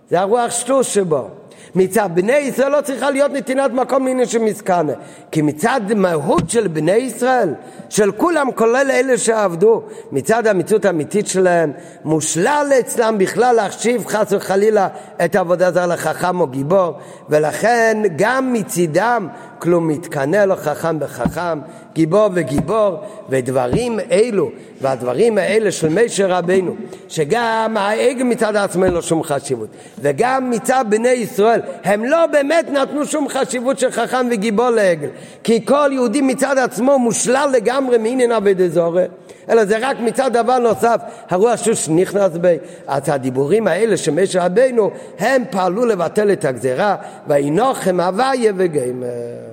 זה הרוח שטוס שבו. מצד בני ישראל לא צריכה להיות נתינת מקום לעניין של מסכנה. כי מצד מהות של בני ישראל, של כולם, כולל אלה שעבדו, מצד המציאות האמיתית שלהם, מושלל אצלם בכלל להחשיב חס וחלילה את העבודה זרה לחכם או גיבור, ולכן גם מצידם כלום מתקנא לו חכם בחכם, גיבור וגיבור, ודברים אלו, והדברים האלה של משה רבנו, שגם העגל מצד עצמו אין לו שום חשיבות, וגם מצד בני ישראל, הם לא באמת נתנו שום חשיבות של חכם וגיבור לעגל, כי כל יהודי מצד עצמו מושלל לגמרי מעניין אבי דזורי. אלא זה רק מצד דבר נוסף, הרוח שוש נכנס בי. אז הדיבורים האלה של משה רבנו, הם פעלו לבטל את הגזרה, וינוחם הוויה וגמר.